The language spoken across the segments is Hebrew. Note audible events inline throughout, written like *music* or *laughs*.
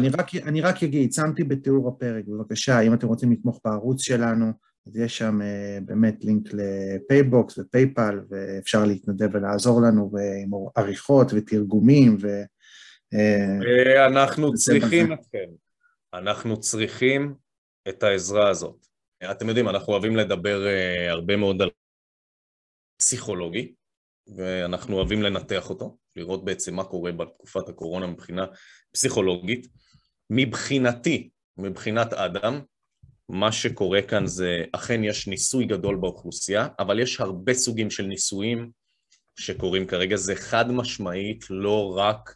אני רק, אני רק אגיד, שמתי בתיאור הפרק, בבקשה, אם אתם רוצים לתמוך בערוץ שלנו, אז יש שם uh, באמת לינק ל PayBox ו PayPal, ואפשר להתנדב ולעזור לנו עם עריכות ותרגומים ו... Uh, אנחנו צריכים אתכם, אנחנו צריכים את העזרה הזאת. אתם יודעים, אנחנו אוהבים לדבר uh, הרבה מאוד על פסיכולוגיה, ואנחנו אוהבים לנתח אותו, לראות בעצם מה קורה בתקופת הקורונה מבחינה פסיכולוגית. מבחינתי, מבחינת אדם, מה שקורה כאן זה, אכן יש ניסוי גדול באוכלוסייה, אבל יש הרבה סוגים של ניסויים שקורים כרגע, זה חד משמעית לא רק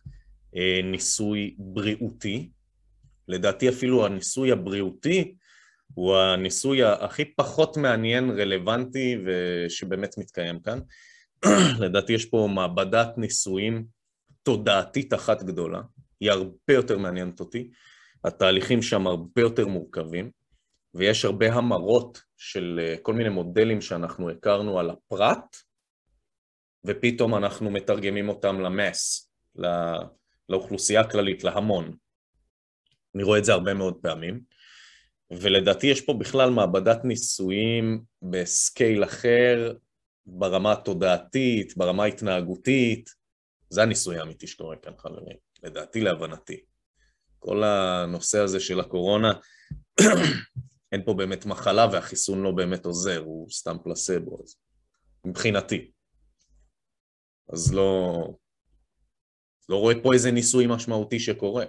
אה, ניסוי בריאותי, לדעתי אפילו הניסוי הבריאותי הוא הניסוי הכי פחות מעניין, רלוונטי ושבאמת מתקיים כאן. *clears throat* לדעתי יש פה מעבדת ניסויים תודעתית אחת גדולה, היא הרבה יותר מעניינת אותי, התהליכים שם הרבה יותר מורכבים, ויש הרבה המרות של אה, כל מיני מודלים שאנחנו הכרנו על הפרט, ופתאום אנחנו מתרגמים אותם למס, לא, לאוכלוסייה הכללית, להמון. אני רואה את זה הרבה מאוד פעמים, ולדעתי יש פה בכלל מעבדת ניסויים בסקייל אחר, ברמה התודעתית, ברמה ההתנהגותית, זה הניסוי האמיתי שקורה כאן, חברים, לדעתי, להבנתי. כל הנושא הזה של הקורונה, אין פה באמת מחלה והחיסון לא באמת עוזר, הוא סתם פלסבו, אז מבחינתי. אז לא, לא רואה פה איזה ניסוי משמעותי שקורה,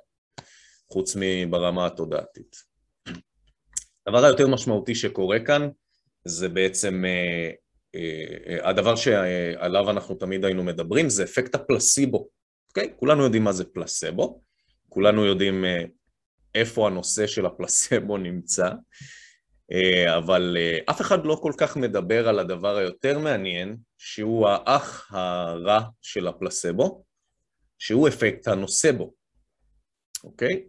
חוץ מברמה התודעתית. הדבר היותר משמעותי שקורה כאן זה בעצם אה, אה, הדבר שעליו אנחנו תמיד היינו מדברים זה אפקט הפלסיבו, אוקיי? כולנו יודעים מה זה פלסבו, כולנו יודעים אה, איפה הנושא של הפלסבו נמצא, אה, אבל אף אחד לא כל כך מדבר על הדבר היותר מעניין, שהוא האח הרע של הפלסבו, שהוא אפקט הנוסבו, אוקיי?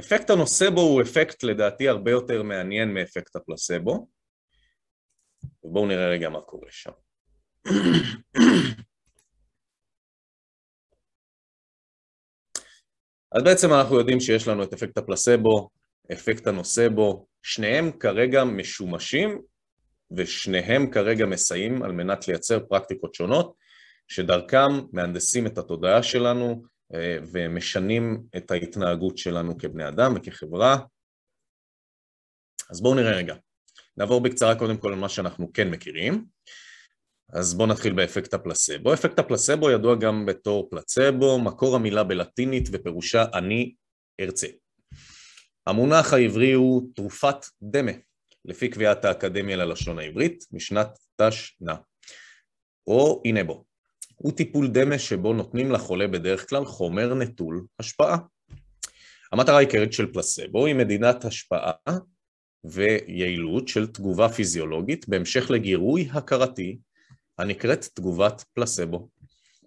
אפקט הנוסבו הוא אפקט לדעתי הרבה יותר מעניין מאפקט הפלסבו, ובואו נראה רגע מה קורה שם. אז בעצם אנחנו יודעים שיש לנו את אפקט הפלסבו, אפקט הנוסבו, שניהם כרגע משומשים ושניהם כרגע מסייעים על מנת לייצר פרקטיקות שונות שדרכם מהנדסים את התודעה שלנו אה, ומשנים את ההתנהגות שלנו כבני אדם וכחברה. אז בואו נראה רגע. נעבור בקצרה קודם כל על מה שאנחנו כן מכירים. אז בואו נתחיל באפקט הפלסבו. אפקט הפלסבו ידוע גם בתור פלצבו, מקור המילה בלטינית ופירושה אני ארצה. המונח העברי הוא תרופת דמה, לפי קביעת האקדמיה ללשון העברית, משנת תש"נ, או הנה בו. הוא טיפול דמה שבו נותנים לחולה בדרך כלל חומר נטול השפעה. המטרה העיקרית של פלסבו היא מדינת השפעה ויעילות של תגובה פיזיולוגית בהמשך לגירוי הכרתי הנקראת תגובת פלסבו.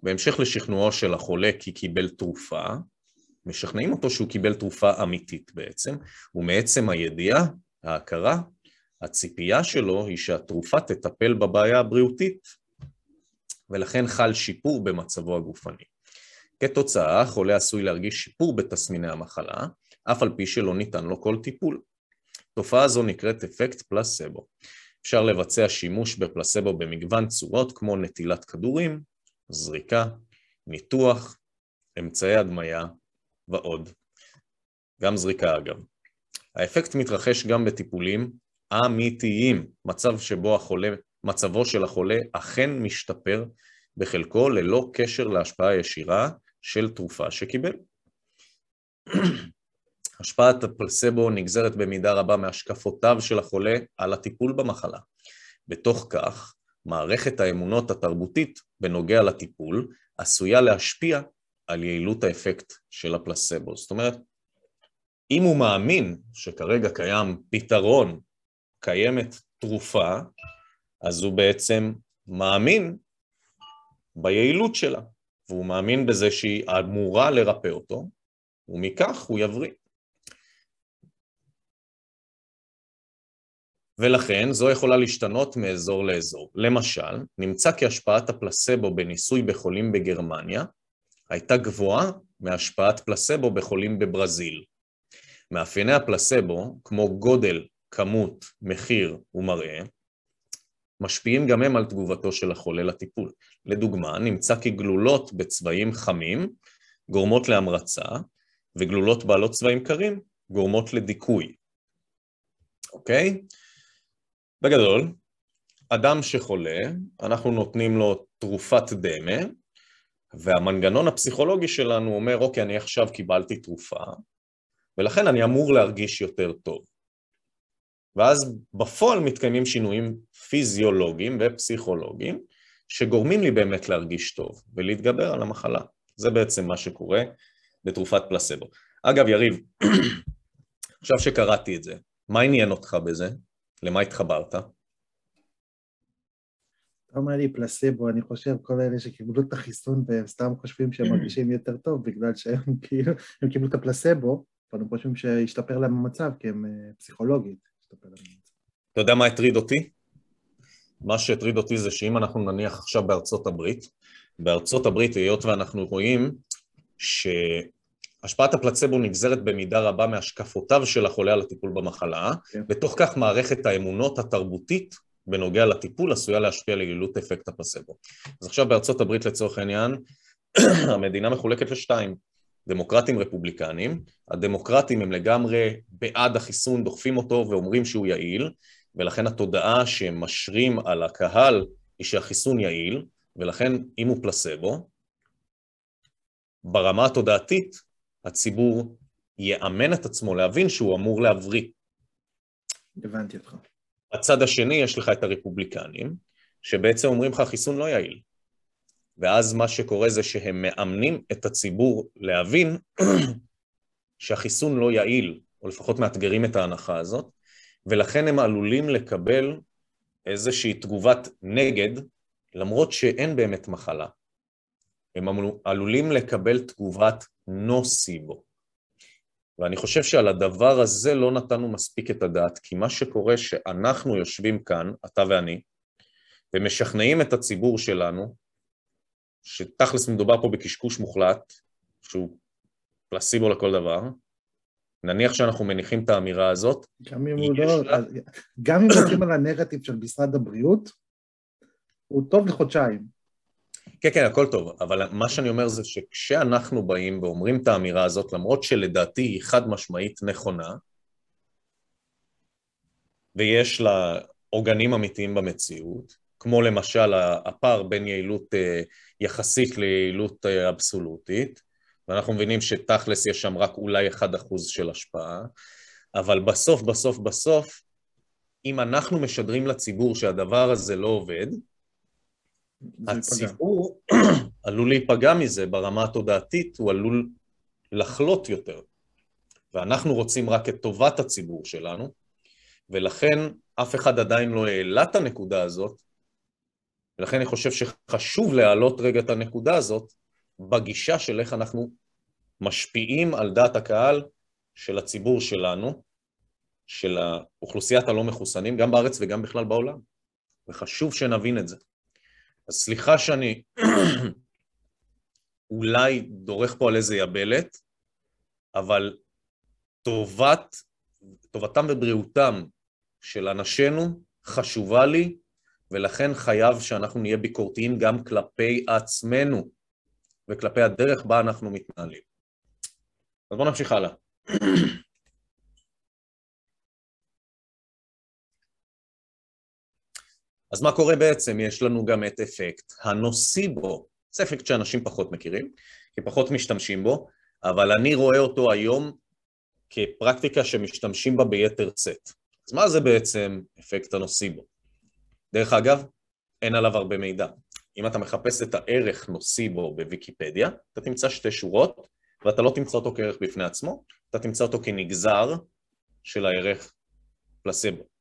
בהמשך לשכנועו של החולה כי קיבל תרופה, משכנעים אותו שהוא קיבל תרופה אמיתית בעצם, ומעצם הידיעה, ההכרה, הציפייה שלו היא שהתרופה תטפל בבעיה הבריאותית, ולכן חל שיפור במצבו הגופני. כתוצאה, החולה עשוי להרגיש שיפור בתסמיני המחלה, אף על פי שלא ניתן לו כל טיפול. תופעה זו נקראת אפקט פלסבו. אפשר לבצע שימוש בפלסבו במגוון צורות כמו נטילת כדורים, זריקה, ניתוח, אמצעי הדמיה ועוד. גם זריקה אגב. האפקט מתרחש גם בטיפולים אמיתיים, מצב שבו החולה, מצבו של החולה אכן משתפר בחלקו ללא קשר להשפעה ישירה של תרופה שקיבל. השפעת הפלסבו נגזרת במידה רבה מהשקפותיו של החולה על הטיפול במחלה. בתוך כך, מערכת האמונות התרבותית בנוגע לטיפול עשויה להשפיע על יעילות האפקט של הפלסבו. זאת אומרת, אם הוא מאמין שכרגע קיים פתרון, קיימת תרופה, אז הוא בעצם מאמין ביעילות שלה, והוא מאמין בזה שהיא אמורה לרפא אותו, ומכך הוא יבריא. ולכן זו יכולה להשתנות מאזור לאזור. למשל, נמצא כי השפעת הפלסבו בניסוי בחולים בגרמניה הייתה גבוהה מהשפעת פלסבו בחולים בברזיל. מאפייני הפלסבו, כמו גודל, כמות, מחיר ומראה, משפיעים גם הם על תגובתו של החולה לטיפול. לדוגמה, נמצא כי גלולות בצבעים חמים גורמות להמרצה, וגלולות בעלות צבעים קרים גורמות לדיכוי. אוקיי? בגדול, אדם שחולה, אנחנו נותנים לו תרופת דמה, והמנגנון הפסיכולוגי שלנו אומר, אוקיי, אני עכשיו קיבלתי תרופה, ולכן אני אמור להרגיש יותר טוב. ואז בפועל מתקיימים שינויים פיזיולוגיים ופסיכולוגיים שגורמים לי באמת להרגיש טוב ולהתגבר על המחלה. זה בעצם מה שקורה בתרופת פלסבו. אגב, יריב, *clears throat* עכשיו שקראתי את זה, מה עניין אותך בזה? למה התחברת? אתה אומר לי פלסבו, אני חושב כל אלה שקיבלו את החיסון והם סתם חושבים שהם מרגישים יותר טוב בגלל שהם *laughs* כאילו, הם קיבלו את הפלסבו, אבל הם חושבים שהשתפר להם המצב כי הם אה, פסיכולוגית. אתה יודע מה הטריד אותי? מה שהטריד אותי זה שאם אנחנו נניח עכשיו בארצות הברית, בארצות הברית, היות ואנחנו רואים שהשפעת הפלצבו נגזרת במידה רבה מהשקפותיו של החולה על הטיפול במחלה, כן. בתוך כך מערכת האמונות התרבותית בנוגע לטיפול עשויה להשפיע על יעילות אפקט הפלצבו. אז עכשיו בארצות הברית לצורך העניין, *clears throat* המדינה מחולקת לשתיים. דמוקרטים רפובליקנים, הדמוקרטים הם לגמרי בעד החיסון, דוחפים אותו ואומרים שהוא יעיל, ולכן התודעה שהם משרים על הקהל היא שהחיסון יעיל, ולכן אם הוא פלסבו, ברמה התודעתית הציבור יאמן את עצמו להבין שהוא אמור להבריא. הבנתי אותך. בצד השני יש לך את הרפובליקנים, שבעצם אומרים לך החיסון לא יעיל. ואז מה שקורה זה שהם מאמנים את הציבור להבין *clears throat* שהחיסון לא יעיל, או לפחות מאתגרים את ההנחה הזאת, ולכן הם עלולים לקבל איזושהי תגובת נגד, למרות שאין באמת מחלה. הם עלולים לקבל תגובת נוסיבו. ואני חושב שעל הדבר הזה לא נתנו מספיק את הדעת, כי מה שקורה שאנחנו יושבים כאן, אתה ואני, ומשכנעים את הציבור שלנו שתכלס מדובר פה בקשקוש מוחלט, שהוא פלסיבו לכל דבר, נניח שאנחנו מניחים את האמירה הזאת. גם אם, לא, לה... גם אם הולכים על הנרטיב של משרד הבריאות, הוא טוב לחודשיים. כן, כן, הכל טוב, אבל מה שאני אומר זה שכשאנחנו באים ואומרים את האמירה הזאת, למרות שלדעתי היא חד משמעית נכונה, ויש לה עוגנים אמיתיים במציאות, כמו למשל הפער בין יעילות אה, יחסית ליעילות אה, אבסולוטית, ואנחנו מבינים שתכלס יש שם רק אולי 1% של השפעה, אבל בסוף, בסוף, בסוף, אם אנחנו משדרים לציבור שהדבר הזה לא עובד, הציבור *clears throat* עלול להיפגע מזה ברמה התודעתית, הוא עלול לחלות יותר. ואנחנו רוצים רק את טובת הציבור שלנו, ולכן אף אחד עדיין לא העלה את הנקודה הזאת, ולכן אני חושב שחשוב להעלות רגע את הנקודה הזאת בגישה של איך אנחנו משפיעים על דעת הקהל של הציבור שלנו, של האוכלוסיית הלא מחוסנים, גם בארץ וגם בכלל בעולם. וחשוב שנבין את זה. אז סליחה שאני אולי דורך פה על איזה יבלת, אבל טובת, טובתם ובריאותם של אנשינו חשובה לי, ולכן חייב שאנחנו נהיה ביקורתיים גם כלפי עצמנו וכלפי הדרך בה אנחנו מתנהלים. אז בואו נמשיך הלאה. אז מה קורה בעצם? יש לנו גם את אפקט הנוסיבו. זה אפקט שאנשים פחות מכירים, כי פחות משתמשים בו, אבל אני רואה אותו היום כפרקטיקה שמשתמשים בה ביתר צאת. אז מה זה בעצם אפקט הנוסיבו? דרך אגב, אין עליו הרבה מידע. אם אתה מחפש את הערך נוסיבו בוויקיפדיה, אתה תמצא שתי שורות, ואתה לא תמצא אותו כערך בפני עצמו, אתה תמצא אותו כנגזר של הערך פלסבו.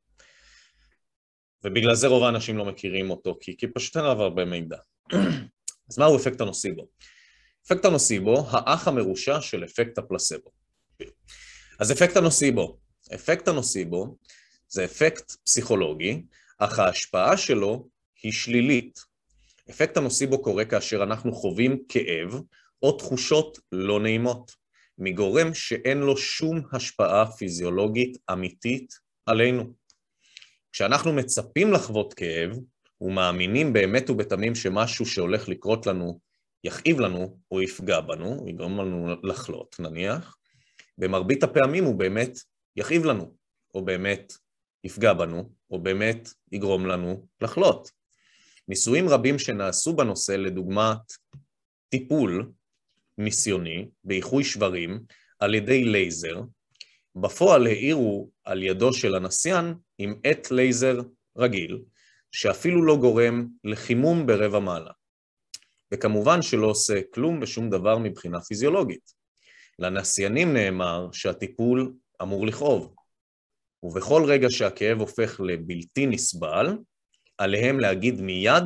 ובגלל זה רוב האנשים לא מכירים אותו, כי, כי פשוט אין עליו הרבה מידע. *clears throat* אז מהו אפקט הנוסיבו? אפקט הנוסיבו, האח המרושע של אפקט הפלסבו. אז אפקט הנוסיבו, אפקט הנוסיבו זה אפקט פסיכולוגי אך ההשפעה שלו היא שלילית. אפקט הנוסיבו קורה כאשר אנחנו חווים כאב או תחושות לא נעימות, מגורם שאין לו שום השפעה פיזיולוגית אמיתית עלינו. כשאנחנו מצפים לחוות כאב, ומאמינים באמת ובתמים שמשהו שהולך לקרות לנו יכאיב לנו או יפגע בנו, יגרום לנו לחלות נניח, במרבית הפעמים הוא באמת יכאיב לנו, או באמת יפגע בנו, או באמת יגרום לנו לחלות. ניסויים רבים שנעשו בנושא, לדוגמת טיפול ניסיוני באיחוי שברים על ידי לייזר, בפועל העירו על ידו של הנסיין עם עט לייזר רגיל, שאפילו לא גורם לחימום ברבע מעלה. וכמובן שלא עושה כלום ושום דבר מבחינה פיזיולוגית. לנסיינים נאמר שהטיפול אמור לכאוב, ובכל רגע שהכאב הופך לבלתי נסבל, עליהם להגיד מיד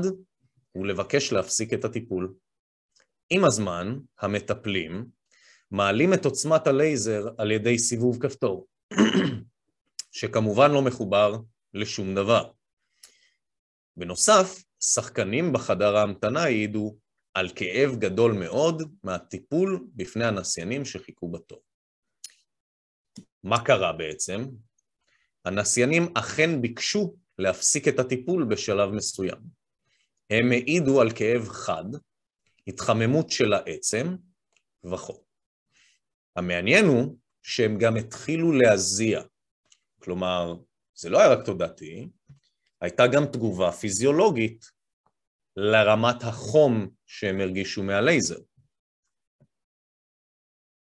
ולבקש להפסיק את הטיפול. עם הזמן, המטפלים מעלים את עוצמת הלייזר על ידי סיבוב כפתור, *clears throat* שכמובן לא מחובר לשום דבר. בנוסף, שחקנים בחדר ההמתנה העידו על כאב גדול מאוד מהטיפול בפני הנסיינים שחיכו בתור. מה קרה בעצם? הנסיינים אכן ביקשו להפסיק את הטיפול בשלב מסוים. הם העידו על כאב חד, התחממות של העצם וכו'. המעניין הוא שהם גם התחילו להזיע. כלומר, זה לא היה רק תודעתי, הייתה גם תגובה פיזיולוגית לרמת החום שהם הרגישו מהלייזר.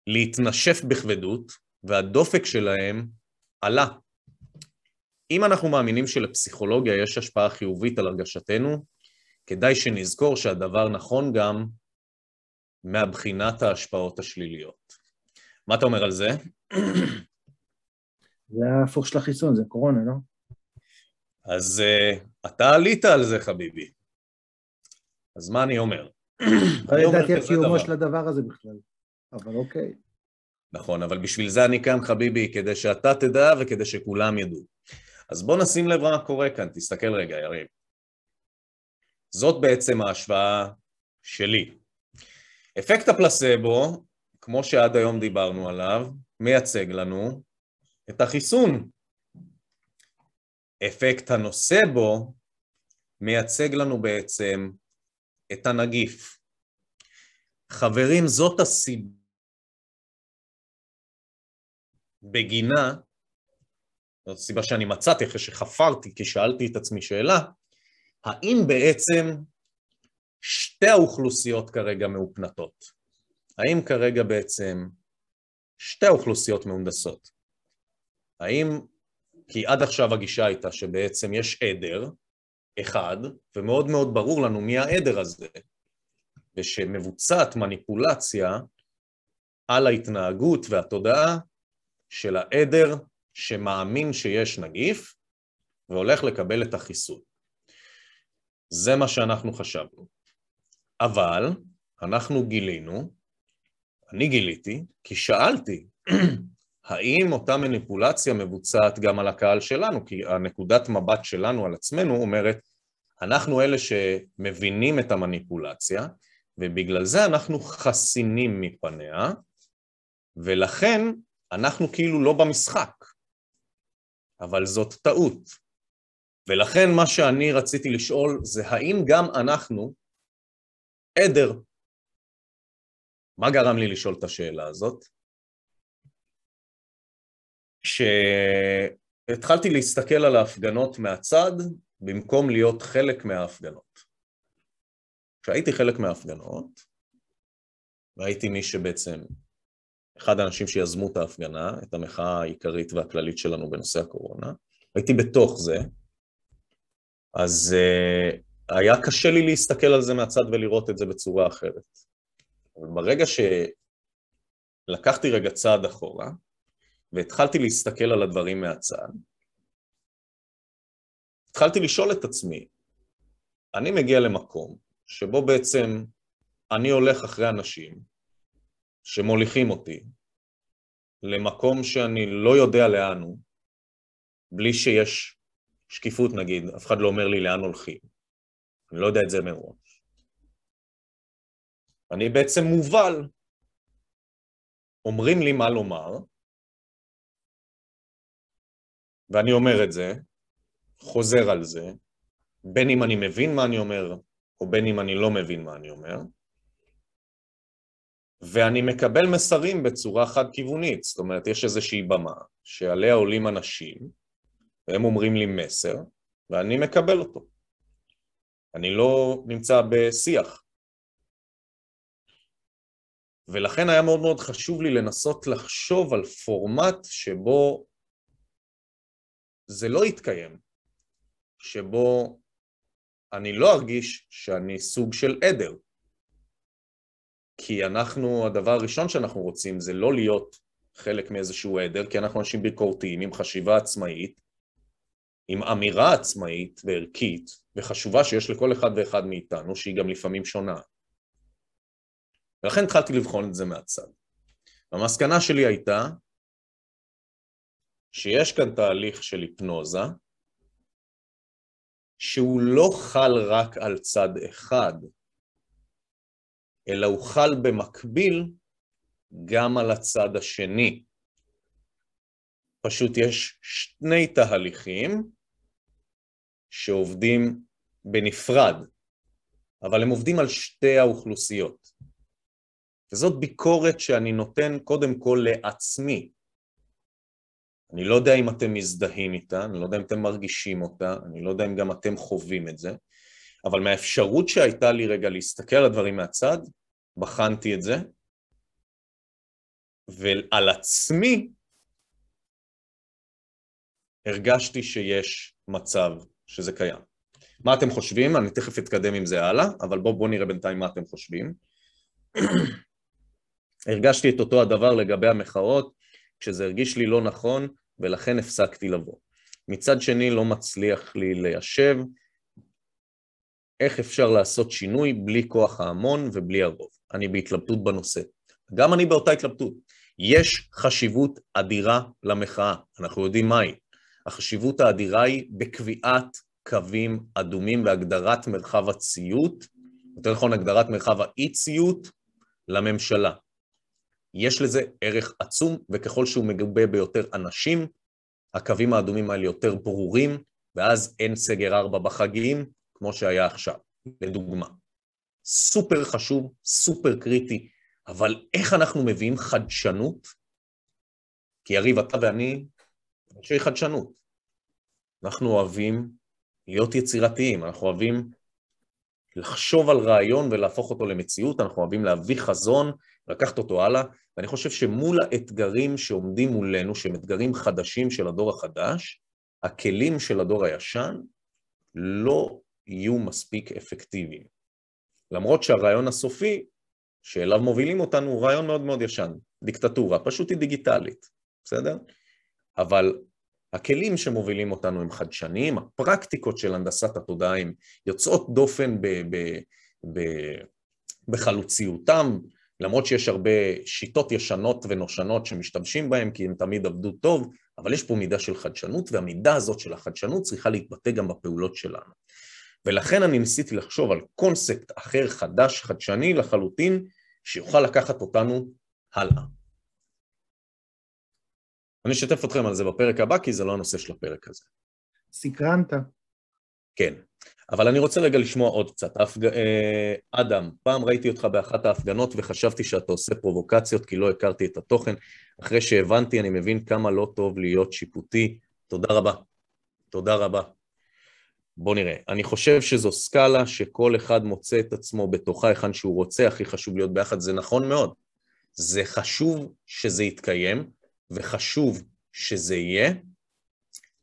להתנשף בכבדות, והדופק שלהם עלה. אם אנחנו מאמינים שלפסיכולוגיה יש השפעה חיובית על הרגשתנו, כדאי שנזכור שהדבר נכון גם מהבחינת ההשפעות השליליות. מה אתה אומר על זה? זה ההפוך של החיסון, זה קורונה, לא? אז uh, אתה עלית על זה, חביבי. אז מה אני אומר? *clears throat* לא ידעתי על קיומו של הדבר הזה בכלל, אבל אוקיי. נכון, אבל בשביל זה אני כאן, חביבי, כדי שאתה תדע וכדי שכולם ידעו. אז בוא נשים לב מה קורה כאן, תסתכל רגע, יריב. זאת בעצם ההשוואה שלי. אפקט הפלסבו, כמו שעד היום דיברנו עליו, מייצג לנו את החיסון. אפקט הנושא-בו מייצג לנו בעצם את הנגיף. חברים, זאת הסיבה בגינה, זאת הסיבה שאני מצאתי אחרי שחפרתי, כי שאלתי את עצמי שאלה, האם בעצם שתי האוכלוסיות כרגע מאופנתות? האם כרגע בעצם שתי האוכלוסיות מהונדסות? האם, כי עד עכשיו הגישה הייתה שבעצם יש עדר אחד, ומאוד מאוד ברור לנו מי העדר הזה, ושמבוצעת מניפולציה על ההתנהגות והתודעה של העדר שמאמין שיש נגיף והולך לקבל את החיסון. זה מה שאנחנו חשבנו. אבל אנחנו גילינו, אני גיליתי, כי שאלתי, *clears throat* האם אותה מניפולציה מבוצעת גם על הקהל שלנו? כי הנקודת מבט שלנו על עצמנו אומרת, אנחנו אלה שמבינים את המניפולציה, ובגלל זה אנחנו חסינים מפניה, ולכן אנחנו כאילו לא במשחק. אבל זאת טעות. ולכן מה שאני רציתי לשאול זה האם גם אנחנו עדר? מה גרם לי לשאול את השאלה הזאת? כשהתחלתי להסתכל על ההפגנות מהצד, במקום להיות חלק מההפגנות. כשהייתי חלק מההפגנות, והייתי מי שבעצם, אחד האנשים שיזמו את ההפגנה, את המחאה העיקרית והכללית שלנו בנושא הקורונה, הייתי בתוך זה, אז uh, היה קשה לי להסתכל על זה מהצד ולראות את זה בצורה אחרת. אבל ברגע שלקחתי רגע צעד אחורה, והתחלתי להסתכל על הדברים מהצד, התחלתי לשאול את עצמי, אני מגיע למקום שבו בעצם אני הולך אחרי אנשים שמוליכים אותי למקום שאני לא יודע לאן הוא, בלי שיש שקיפות נגיד, אף אחד לא אומר לי לאן הולכים. אני לא יודע את זה מראש. אני בעצם מובל אומרים לי מה לומר, ואני אומר את זה, חוזר על זה, בין אם אני מבין מה אני אומר, או בין אם אני לא מבין מה אני אומר, ואני מקבל מסרים בצורה חד-כיוונית, זאת אומרת, יש איזושהי במה שעליה עולים אנשים, והם אומרים לי מסר, ואני מקבל אותו. אני לא נמצא בשיח. ולכן היה מאוד מאוד חשוב לי לנסות לחשוב על פורמט שבו זה לא יתקיים, שבו אני לא ארגיש שאני סוג של עדר. כי אנחנו, הדבר הראשון שאנחנו רוצים זה לא להיות חלק מאיזשהו עדר, כי אנחנו אנשים ביקורתיים עם חשיבה עצמאית, עם אמירה עצמאית וערכית וחשובה שיש לכל אחד ואחד מאיתנו, שהיא גם לפעמים שונה. ולכן התחלתי לבחון את זה מהצד. המסקנה שלי הייתה שיש כאן תהליך של היפנוזה, שהוא לא חל רק על צד אחד, אלא הוא חל במקביל גם על הצד השני. פשוט יש שני תהליכים שעובדים בנפרד, אבל הם עובדים על שתי האוכלוסיות. וזאת ביקורת שאני נותן קודם כל לעצמי. אני לא יודע אם אתם מזדהים איתה, אני לא יודע אם אתם מרגישים אותה, אני לא יודע אם גם אתם חווים את זה, אבל מהאפשרות שהייתה לי רגע להסתכל על הדברים מהצד, בחנתי את זה, ועל עצמי הרגשתי שיש מצב שזה קיים. מה אתם חושבים? אני תכף אתקדם עם זה הלאה, אבל בואו בוא נראה בינתיים מה אתם חושבים. הרגשתי את אותו הדבר לגבי המחאות, כשזה הרגיש לי לא נכון, ולכן הפסקתי לבוא. מצד שני, לא מצליח לי ליישב איך אפשר לעשות שינוי בלי כוח ההמון ובלי הרוב. אני בהתלבטות בנושא. גם אני באותה התלבטות. יש חשיבות אדירה למחאה, אנחנו יודעים מהי. החשיבות האדירה היא בקביעת קווים אדומים והגדרת מרחב הציות, יותר נכון הגדרת מרחב האי-ציות לממשלה. יש לזה ערך עצום, וככל שהוא מגובה ביותר אנשים, הקווים האדומים האלה יותר ברורים, ואז אין סגר ארבע בחגים, כמו שהיה עכשיו, לדוגמה. סופר חשוב, סופר קריטי, אבל איך אנחנו מביאים חדשנות? כי יריב, אתה ואני אנשי חדשנות. אנחנו אוהבים להיות יצירתיים, אנחנו אוהבים לחשוב על רעיון ולהפוך אותו למציאות, אנחנו אוהבים להביא חזון, לקחת אותו הלאה, ואני חושב שמול האתגרים שעומדים מולנו, שהם אתגרים חדשים של הדור החדש, הכלים של הדור הישן לא יהיו מספיק אפקטיביים. למרות שהרעיון הסופי שאליו מובילים אותנו הוא רעיון מאוד מאוד ישן, דיקטטורה, פשוט היא דיגיטלית, בסדר? אבל הכלים שמובילים אותנו הם חדשניים, הפרקטיקות של הנדסת התודעה הן יוצאות דופן ב- ב- ב- בחלוציותם, למרות שיש הרבה שיטות ישנות ונושנות שמשתמשים בהן כי הן תמיד עבדו טוב, אבל יש פה מידה של חדשנות, והמידה הזאת של החדשנות צריכה להתבטא גם בפעולות שלנו. ולכן אני ניסיתי לחשוב על קונספט אחר, חדש, חדשני לחלוטין, שיוכל לקחת אותנו הלאה. אני אשתף אתכם על זה בפרק הבא, כי זה לא הנושא של הפרק הזה. סקרנת. כן, אבל אני רוצה רגע לשמוע עוד קצת. הפג... אה, אדם, פעם ראיתי אותך באחת ההפגנות וחשבתי שאתה עושה פרובוקציות כי לא הכרתי את התוכן. אחרי שהבנתי, אני מבין כמה לא טוב להיות שיפוטי. תודה רבה. תודה רבה. בוא נראה. אני חושב שזו סקאלה שכל אחד מוצא את עצמו בתוכה היכן שהוא רוצה, הכי חשוב להיות ביחד, זה נכון מאוד. זה חשוב שזה יתקיים, וחשוב שזה יהיה.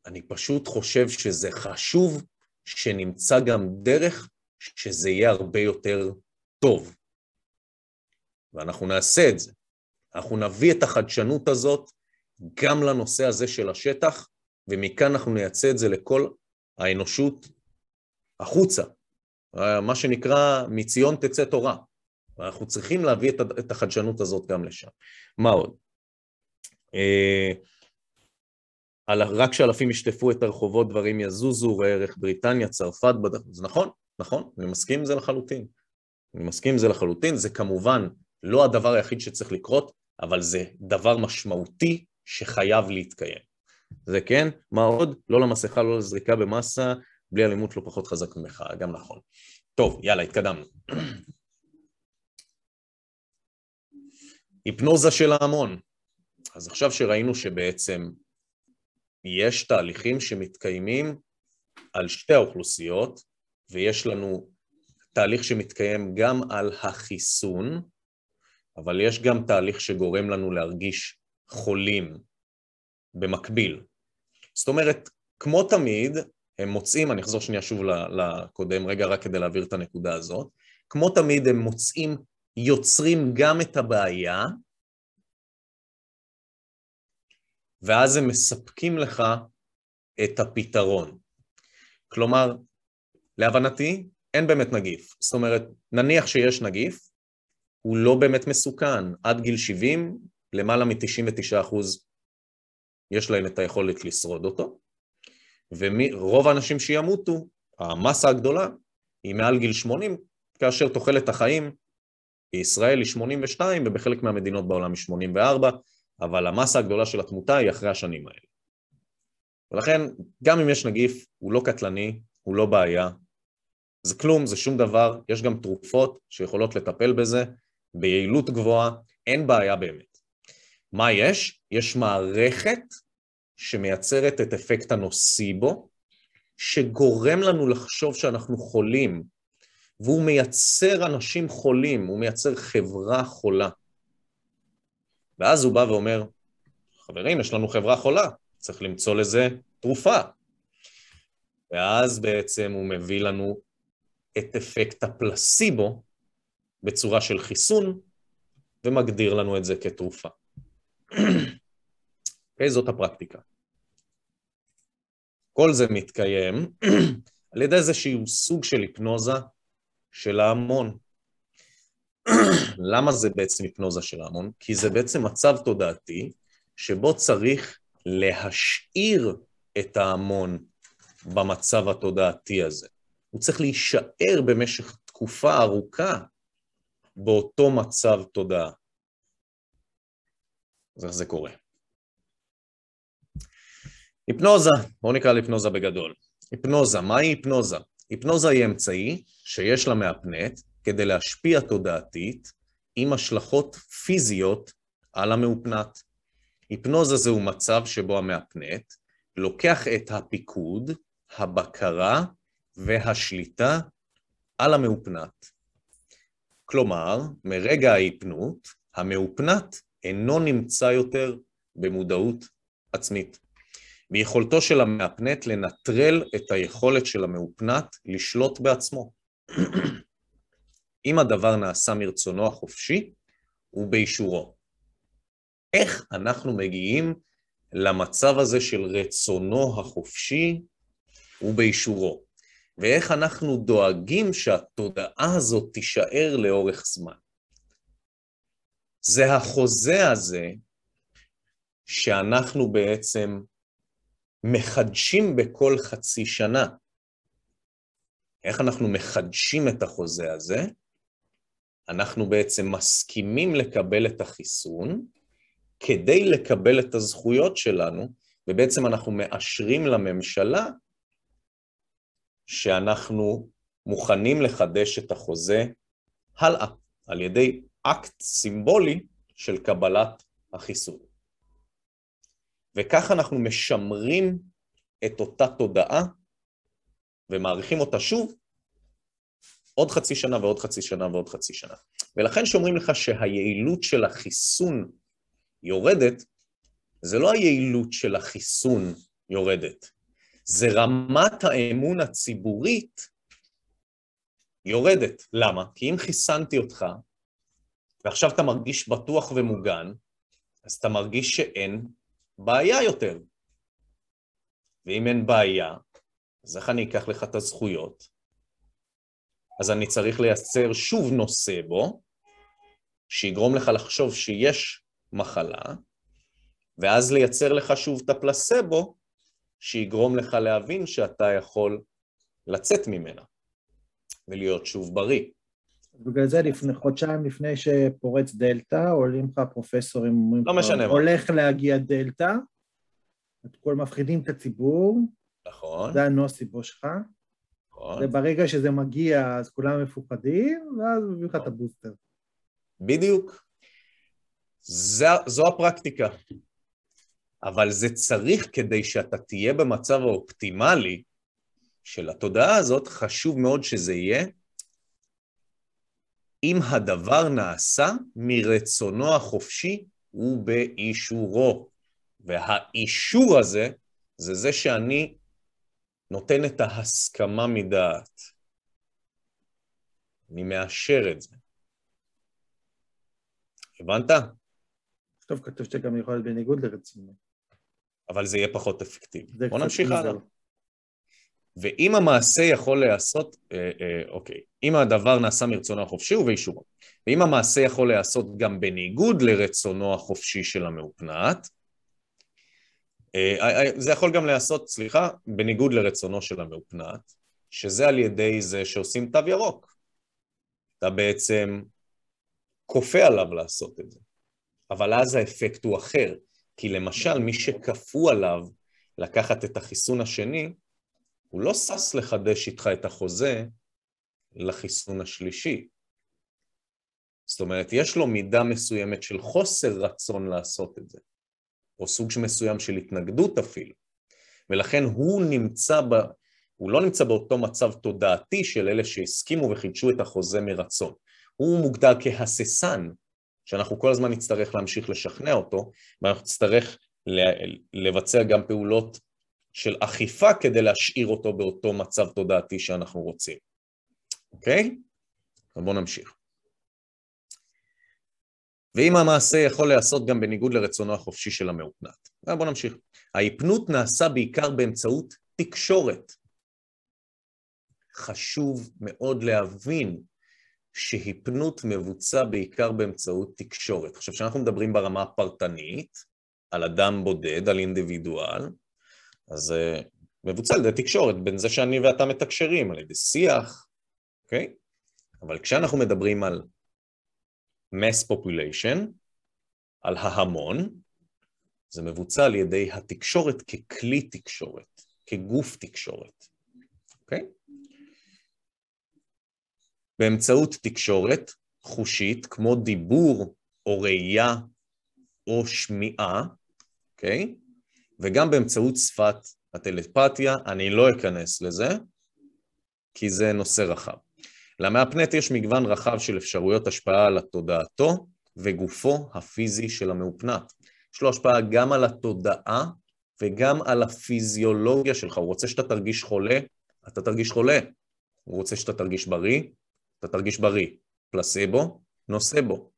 אני פשוט חושב שזה חשוב שנמצא גם דרך שזה יהיה הרבה יותר טוב. ואנחנו נעשה את זה. אנחנו נביא את החדשנות הזאת גם לנושא הזה של השטח, ומכאן אנחנו נייצא את זה לכל האנושות החוצה. מה שנקרא, מציון תצא תורה. ואנחנו צריכים להביא את החדשנות הזאת גם לשם. מה עוד? רק כשאלפים ישטפו את הרחובות דברים יזוזו, ראה ערך בריטניה, צרפת, בד... זה נכון, נכון, אני מסכים עם זה לחלוטין. אני מסכים עם זה לחלוטין, זה כמובן לא הדבר היחיד שצריך לקרות, אבל זה דבר משמעותי שחייב להתקיים. זה כן, מה עוד? לא למסכה, לא לזריקה במסה, בלי אלימות לא פחות חזק ממך, גם נכון. טוב, יאללה, התקדמנו. היפנוזה של ההמון. אז עכשיו שראינו שבעצם יש תהליכים שמתקיימים על שתי האוכלוסיות, ויש לנו תהליך שמתקיים גם על החיסון, אבל יש גם תהליך שגורם לנו להרגיש חולים במקביל. זאת אומרת, כמו תמיד, הם מוצאים, אני אחזור שנייה שוב לקודם, רגע רק כדי להעביר את הנקודה הזאת, כמו תמיד הם מוצאים, יוצרים גם את הבעיה, ואז הם מספקים לך את הפתרון. כלומר, להבנתי, אין באמת נגיף. זאת אומרת, נניח שיש נגיף, הוא לא באמת מסוכן. עד גיל 70, למעלה מ-99% יש להם את היכולת לשרוד אותו, ורוב האנשים שימותו, המסה הגדולה, היא מעל גיל 80, כאשר תוחלת החיים בישראל היא 82 ובחלק מהמדינות בעולם היא 84, אבל המסה הגדולה של התמותה היא אחרי השנים האלה. ולכן, גם אם יש נגיף, הוא לא קטלני, הוא לא בעיה, זה כלום, זה שום דבר, יש גם תרופות שיכולות לטפל בזה ביעילות גבוהה, אין בעיה באמת. מה יש? יש מערכת שמייצרת את אפקט הנוסיבו, שגורם לנו לחשוב שאנחנו חולים, והוא מייצר אנשים חולים, הוא מייצר חברה חולה. ואז הוא בא ואומר, חברים, יש לנו חברה חולה, צריך למצוא לזה תרופה. ואז בעצם הוא מביא לנו את אפקט הפלסיבו בצורה של חיסון, ומגדיר לנו את זה כתרופה. *clears throat* אוקיי, זאת הפרקטיקה. כל זה מתקיים *clears throat* על ידי איזשהו סוג של היפנוזה של ההמון. למה זה בעצם היפנוזה של ההמון? כי זה בעצם מצב תודעתי שבו צריך להשאיר את ההמון במצב התודעתי הזה. הוא צריך להישאר במשך תקופה ארוכה באותו מצב תודעה. אז איך זה קורה? היפנוזה, בואו נקרא להיפנוזה בגדול. היפנוזה, מהי היפנוזה? היפנוזה היא אמצעי שיש לה מהפנט כדי להשפיע תודעתית עם השלכות פיזיות על המאופנת. היפנוזה זהו מצב שבו המאפנט לוקח את הפיקוד, הבקרה והשליטה על המאופנת. כלומר, מרגע ההיפנות, המאופנת אינו נמצא יותר במודעות עצמית. ביכולתו של המאפנט לנטרל את היכולת של המאופנת לשלוט בעצמו. אם הדבר נעשה מרצונו החופשי ובאישורו. איך אנחנו מגיעים למצב הזה של רצונו החופשי ובאישורו? ואיך אנחנו דואגים שהתודעה הזאת תישאר לאורך זמן? זה החוזה הזה שאנחנו בעצם מחדשים בכל חצי שנה. איך אנחנו מחדשים את החוזה הזה? אנחנו בעצם מסכימים לקבל את החיסון כדי לקבל את הזכויות שלנו, ובעצם אנחנו מאשרים לממשלה שאנחנו מוכנים לחדש את החוזה הלאה, על ידי אקט סימבולי של קבלת החיסון. וכך אנחנו משמרים את אותה תודעה ומעריכים אותה שוב עוד חצי שנה ועוד חצי שנה ועוד חצי שנה. ולכן שאומרים לך שהיעילות של החיסון יורדת, זה לא היעילות של החיסון יורדת, זה רמת האמון הציבורית יורדת. למה? כי אם חיסנתי אותך, ועכשיו אתה מרגיש בטוח ומוגן, אז אתה מרגיש שאין בעיה יותר. ואם אין בעיה, אז איך אני אקח לך את הזכויות? אז אני צריך לייצר שוב נושא בו, שיגרום לך לחשוב שיש מחלה, ואז לייצר לך שוב את הפלסבו, שיגרום לך להבין שאתה יכול לצאת ממנה ולהיות שוב בריא. בגלל זה לפני, חודשיים לפני שפורץ דלתא, עולים לך פרופסורים, אומרים לא משנה מה. הולך להגיע דלתא, את כל מפחידים את הציבור, נכון, זה הנוסיבו שלך. וברגע שזה מגיע אז כולם מפוחדים, ואז מביאים לך את הבוסטר. בדיוק. זו, זו הפרקטיקה. אבל זה צריך כדי שאתה תהיה במצב האופטימלי של התודעה הזאת, חשוב מאוד שזה יהיה אם הדבר נעשה מרצונו החופשי ובאישורו. והאישור הזה, זה זה שאני נותן את ההסכמה מדעת. אני מאשר את זה. הבנת? טוב, כתוב שאתה גם יכול להיות בניגוד לרצינות. אבל זה יהיה פחות אפקטיבי. בוא נמשיך הלאה. ואם המעשה יכול להיעשות, אה, אה, אוקיי, אם הדבר נעשה מרצונו החופשי ובאישורו, ואם המעשה יכול להיעשות גם בניגוד לרצונו החופשי של המאופנת, אה, זה יכול גם להיעשות, סליחה, בניגוד לרצונו של המאופנת, שזה על ידי זה שעושים תו ירוק. אתה בעצם כופה עליו לעשות את זה. אבל אז האפקט הוא אחר, כי למשל מי שכפו עליו לקחת את החיסון השני, הוא לא שש לחדש איתך את החוזה לחיסון השלישי. זאת אומרת, יש לו מידה מסוימת של חוסר רצון לעשות את זה, או סוג מסוים של התנגדות אפילו, ולכן הוא נמצא ב... הוא לא נמצא באותו מצב תודעתי של אלה שהסכימו וחידשו את החוזה מרצון. הוא מוגדר כהססן, שאנחנו כל הזמן נצטרך להמשיך לשכנע אותו, ואנחנו נצטרך לבצע גם פעולות של אכיפה כדי להשאיר אותו באותו מצב תודעתי שאנחנו רוצים, אוקיי? אז בואו נמשיך. ואם המעשה יכול להיעשות גם בניגוד לרצונו החופשי של המאופנת. בואו נמשיך. ההיפנות נעשה בעיקר באמצעות תקשורת. חשוב מאוד להבין שהיפנות מבוצע בעיקר באמצעות תקשורת. עכשיו, כשאנחנו מדברים ברמה הפרטנית, על אדם בודד, על אינדיבידואל, אז uh, מבוצע על ידי תקשורת, בין זה שאני ואתה מתקשרים, על ידי שיח, אוקיי? אבל כשאנחנו מדברים על mass population, על ההמון, זה מבוצע על ידי התקשורת ככלי תקשורת, כגוף תקשורת, אוקיי? באמצעות תקשורת חושית, כמו דיבור או ראייה או שמיעה, אוקיי? וגם באמצעות שפת הטלפתיה, אני לא אכנס לזה, כי זה נושא רחב. למאפנט יש מגוון רחב של אפשרויות השפעה על התודעתו וגופו הפיזי של המאופנת. יש לו השפעה גם על התודעה וגם על הפיזיולוגיה שלך. הוא רוצה שאתה תרגיש חולה, אתה תרגיש חולה. הוא רוצה שאתה תרגיש בריא, אתה תרגיש בריא. פלסבו, נוסבו.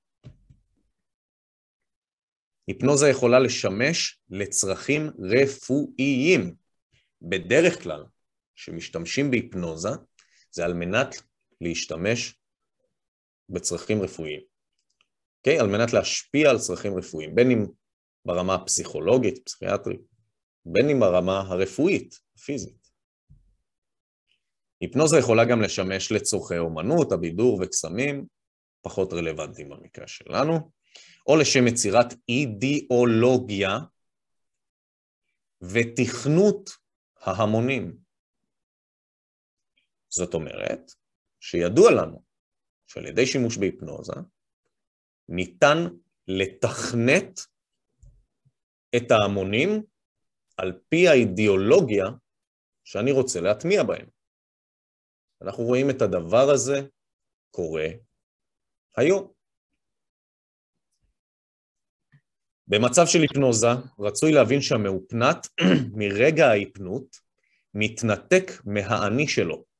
היפנוזה יכולה לשמש לצרכים רפואיים. בדרך כלל, כשמשתמשים בהיפנוזה, זה על מנת להשתמש בצרכים רפואיים. אוקיי? Okay? על מנת להשפיע על צרכים רפואיים, בין אם ברמה הפסיכולוגית, פסיכיאטרית, בין אם ברמה הרפואית, הפיזית. היפנוזה יכולה גם לשמש לצורכי אומנות, הבידור וקסמים, פחות רלוונטיים במקרה שלנו, או לשם יצירת אידיאולוגיה ותכנות ההמונים. זאת אומרת, שידוע לנו שעל ידי שימוש בהיפנוזה ניתן לתכנת את ההמונים על פי האידיאולוגיה שאני רוצה להטמיע בהם. אנחנו רואים את הדבר הזה קורה היום. במצב של היפנוזה, רצוי להבין שהמאופנת *clears throat* מרגע ההיפנות מתנתק מהאני שלו,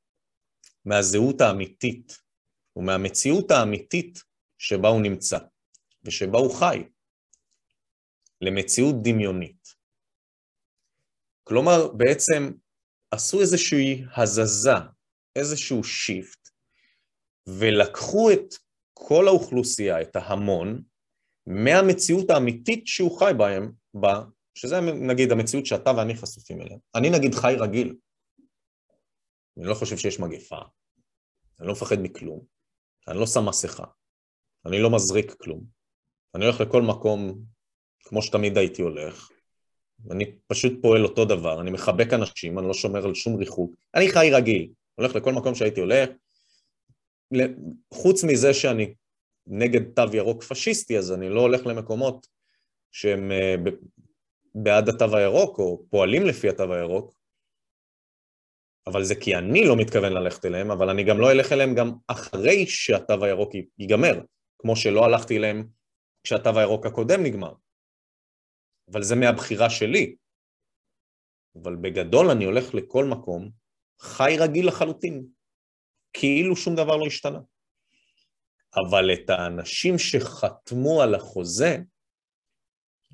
מהזהות האמיתית ומהמציאות האמיתית שבה הוא נמצא ושבה הוא חי, למציאות דמיונית. כלומר, בעצם עשו איזושהי הזזה, איזשהו שיפט, ולקחו את כל האוכלוסייה, את ההמון, מהמציאות האמיתית שהוא חי בהם, בה, שזה נגיד המציאות שאתה ואני חשופים אליה. אני נגיד חי רגיל, אני לא חושב שיש מגפה, אני לא מפחד מכלום, אני לא שם מסכה, אני לא מזריק כלום. אני הולך לכל מקום כמו שתמיד הייתי הולך, אני פשוט פועל אותו דבר, אני מחבק אנשים, אני לא שומר על שום ריחוק. אני חי רגיל, הולך לכל מקום שהייתי הולך. חוץ מזה שאני נגד תו ירוק פשיסטי, אז אני לא הולך למקומות שהם אה, בעד התו הירוק, או פועלים לפי התו הירוק, אבל זה כי אני לא מתכוון ללכת אליהם, אבל אני גם לא אלך אליהם גם אחרי שהתו הירוק ייגמר, כמו שלא הלכתי אליהם כשהתו הירוק הקודם נגמר. אבל זה מהבחירה שלי. אבל בגדול אני הולך לכל מקום, חי רגיל לחלוטין, כאילו שום דבר לא השתנה. אבל את האנשים שחתמו על החוזה,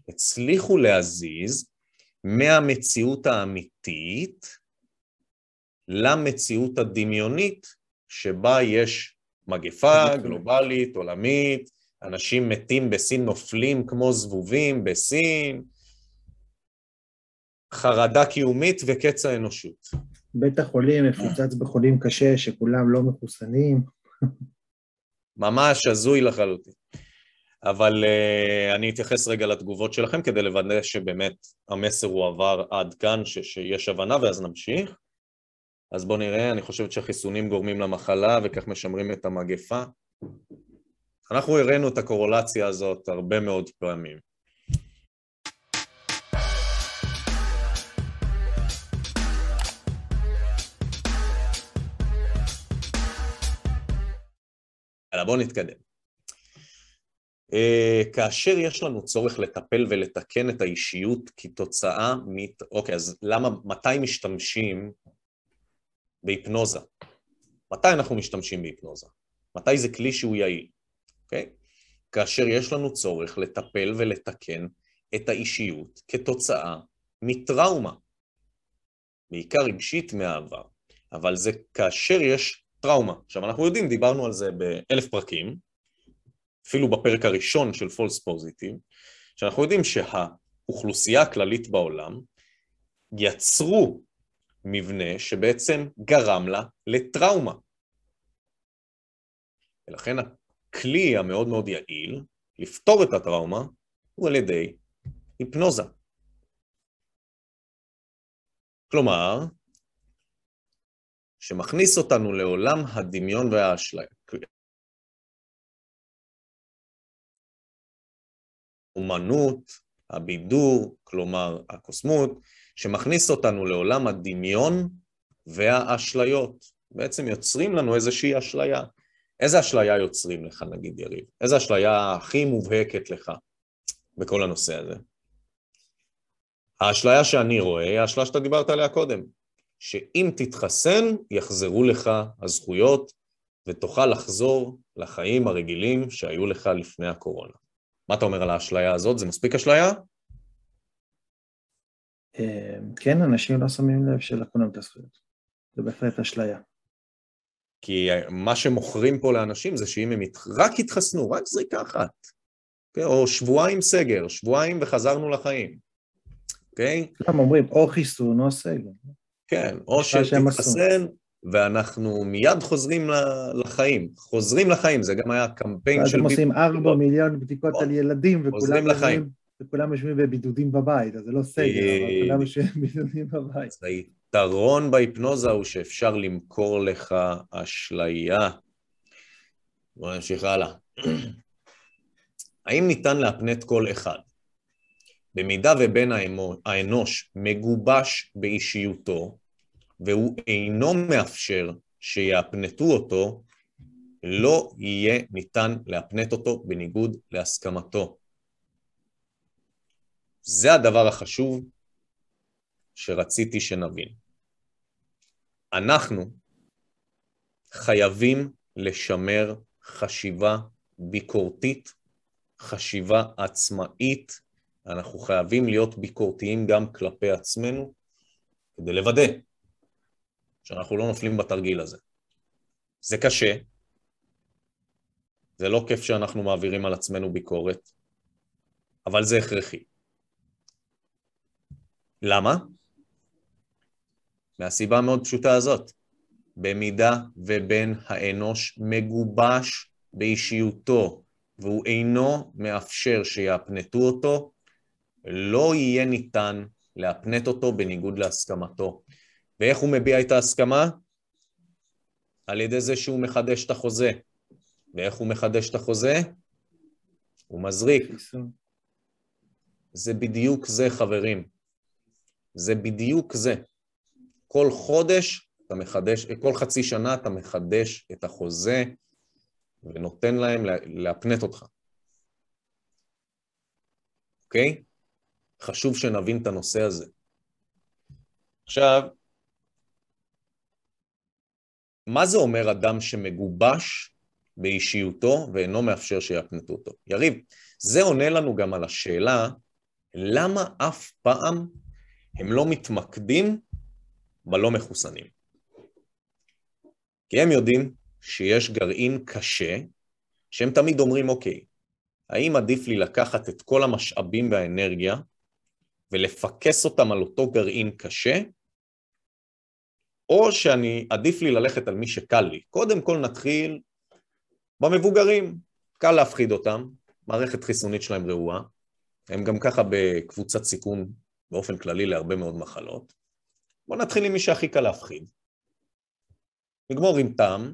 הצליחו להזיז מהמציאות האמיתית למציאות הדמיונית שבה יש מגפה גלובלית, עולמית, אנשים מתים בסין, נופלים כמו זבובים בסין, חרדה קיומית וקץ האנושות. בית החולים מפוצץ בחולים קשה שכולם לא מחוסנים. ממש הזוי לחלוטין. אבל uh, אני אתייחס רגע לתגובות שלכם כדי לוודא שבאמת המסר הועבר עד כאן, ש- שיש הבנה ואז נמשיך. אז בואו נראה, אני חושבת שהחיסונים גורמים למחלה וכך משמרים את המגפה. אנחנו הראינו את הקורולציה הזאת הרבה מאוד פעמים. יאללה, בואו נתקדם. Uh, כאשר יש לנו צורך לטפל ולתקן את האישיות כתוצאה מ... אוקיי, אז למה, מתי משתמשים בהיפנוזה? מתי אנחנו משתמשים בהיפנוזה? מתי זה כלי שהוא יעיל? אוקיי? כאשר יש לנו צורך לטפל ולתקן את האישיות כתוצאה מטראומה, בעיקר רגשית מהעבר, אבל זה כאשר יש טראומה. עכשיו, אנחנו יודעים, דיברנו על זה באלף פרקים, אפילו בפרק הראשון של פולס פוזיטיב, שאנחנו יודעים שהאוכלוסייה הכללית בעולם יצרו מבנה שבעצם גרם לה לטראומה. ולכן הכלי המאוד מאוד יעיל לפתור את הטראומה הוא על ידי היפנוזה. כלומר, שמכניס אותנו לעולם הדמיון והאשליה. אומנות, הבידור, כלומר הקוסמות, שמכניס אותנו לעולם הדמיון והאשליות. בעצם יוצרים לנו איזושהי אשליה. איזה אשליה יוצרים לך, נגיד, יריב? איזה אשליה הכי מובהקת לך בכל הנושא הזה? האשליה שאני רואה היא האשליה שאתה דיברת עליה קודם, שאם תתחסן, יחזרו לך הזכויות ותוכל לחזור לחיים הרגילים שהיו לך לפני הקורונה. מה אתה אומר על האשליה הזאת? זה מספיק אשליה? אה, כן, אנשים לא שמים לב שלקחו להם את הזכויות. זה בהחלט אשליה. כי מה שמוכרים פה לאנשים זה שאם הם רק יתחסנו, רק זריקה אחת, okay? או שבועיים סגר, שבועיים וחזרנו לחיים, אוקיי? הם אומרים או חיסון או סגר. כן, או שתתחסן ואנחנו מיד חוזרים לחיים, חוזרים לחיים, זה גם היה קמפיין של... אז הם עושים ארבע מיליון בדיקות על ילדים וכולם לחיים. וכולם יושבים בבידודים בבית, אז זה לא סגר, אבל כולם יושבים בבידודים בבית. היתרון בהיפנוזה הוא שאפשר למכור לך אשליה. בואו נמשיך הלאה. האם ניתן להפנט כל אחד? במידה ובן האנוש מגובש באישיותו, והוא אינו מאפשר שיאפנטו אותו, לא יהיה ניתן להפנט אותו בניגוד להסכמתו. זה הדבר החשוב שרציתי שנבין. אנחנו חייבים לשמר חשיבה ביקורתית, חשיבה עצמאית, אנחנו חייבים להיות ביקורתיים גם כלפי עצמנו, כדי לוודא שאנחנו לא נופלים בתרגיל הזה. זה קשה, זה לא כיף שאנחנו מעבירים על עצמנו ביקורת, אבל זה הכרחי. למה? מהסיבה המאוד פשוטה הזאת. במידה ובן האנוש מגובש באישיותו והוא אינו מאפשר שיאפנטו אותו, לא יהיה ניתן להפנט אותו בניגוד להסכמתו. ואיך הוא מביע את ההסכמה? על ידי זה שהוא מחדש את החוזה. ואיך הוא מחדש את החוזה? הוא מזריק. זה בדיוק זה, חברים. זה בדיוק זה. כל חודש אתה מחדש, כל חצי שנה אתה מחדש את החוזה ונותן להם להפנט אותך. אוקיי? חשוב שנבין את הנושא הזה. עכשיו, מה זה אומר אדם שמגובש באישיותו ואינו מאפשר שיפנטו אותו? יריב, זה עונה לנו גם על השאלה למה אף פעם הם לא מתמקדים בלא מחוסנים. כי הם יודעים שיש גרעין קשה, שהם תמיד אומרים, אוקיי, האם עדיף לי לקחת את כל המשאבים והאנרגיה ולפקס אותם על אותו גרעין קשה, או שאני, עדיף לי ללכת על מי שקל לי. קודם כל נתחיל במבוגרים, קל להפחיד אותם, מערכת חיסונית שלהם רעועה, הם גם ככה בקבוצת סיכון באופן כללי להרבה מאוד מחלות. בואו נתחיל עם מי שהכי קל להפחיד. נגמור עם תם,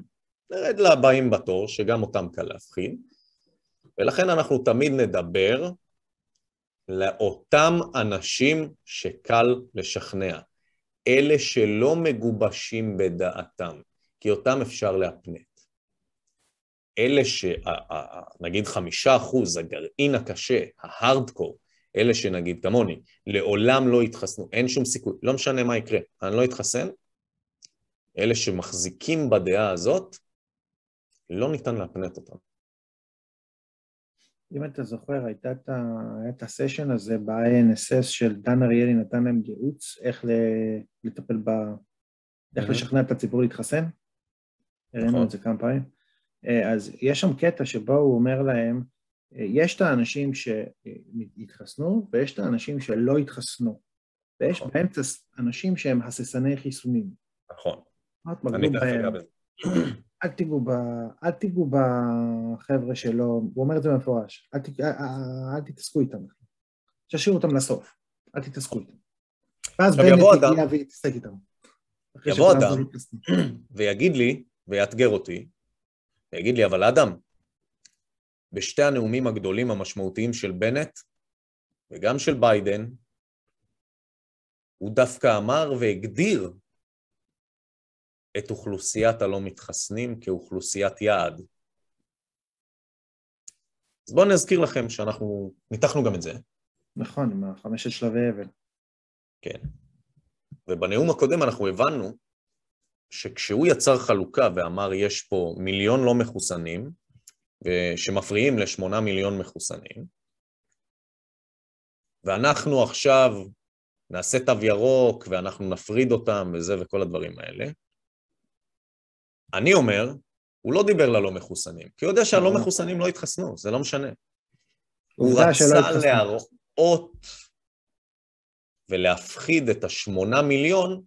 נרד לבאים בתור, שגם אותם קל להפחיד, ולכן אנחנו תמיד נדבר לאותם אנשים שקל לשכנע, אלה שלא מגובשים בדעתם, כי אותם אפשר להפנט. אלה שנגיד חמישה אחוז, הגרעין הקשה, ההארדקור, אלה שנגיד כמוני, לעולם לא יתחסנו, אין שום סיכוי, לא משנה מה יקרה, אני לא אתחסן, אלה שמחזיקים בדעה הזאת, לא ניתן להפנט אותם. אם אתה זוכר, הייתה את, ה... את הסשן הזה ב-INSS של דן אריאלי נתן להם ייעוץ איך לטפל ב... איך לשכנע את הציבור להתחסן? הראינו נכון. את זה כמה פעמים. אה, אז יש שם קטע שבו הוא אומר להם, יש את האנשים שהתחסנו ויש את האנשים שלא התחסנו. ויש נכון. באמצע אנשים שהם הססני חיסונים. נכון. אני תכף אגע בזה. אל תיגעו, ב... אל תיגעו בחבר'ה שלא, הוא אומר את זה במפורש, אל, ת... אל תתעסקו איתם. תשאירו אותם לסוף, אל תתעסקו איתם. ואז בנט יגיע ויתעסק איתם. יבוא אדם ויגיד לי, ויאתגר אותי, ויגיד לי, אבל אדם, בשתי הנאומים הגדולים המשמעותיים של בנט, וגם של ביידן, הוא דווקא אמר והגדיר את אוכלוסיית הלא מתחסנים כאוכלוסיית יעד. אז בואו נזכיר לכם שאנחנו ניתחנו גם את זה. נכון, עם החמשת שלבי אבל. כן. ובנאום הקודם אנחנו הבנו שכשהוא יצר חלוקה ואמר יש פה מיליון לא מחוסנים, שמפריעים לשמונה מיליון מחוסנים, ואנחנו עכשיו נעשה תו ירוק ואנחנו נפריד אותם וזה וכל הדברים האלה, אני אומר, הוא לא דיבר ללא מחוסנים, כי הוא יודע שהלא נכון. מחוסנים לא התחסנו, זה לא משנה. הוא רצה להראות ולהפחיד את השמונה מיליון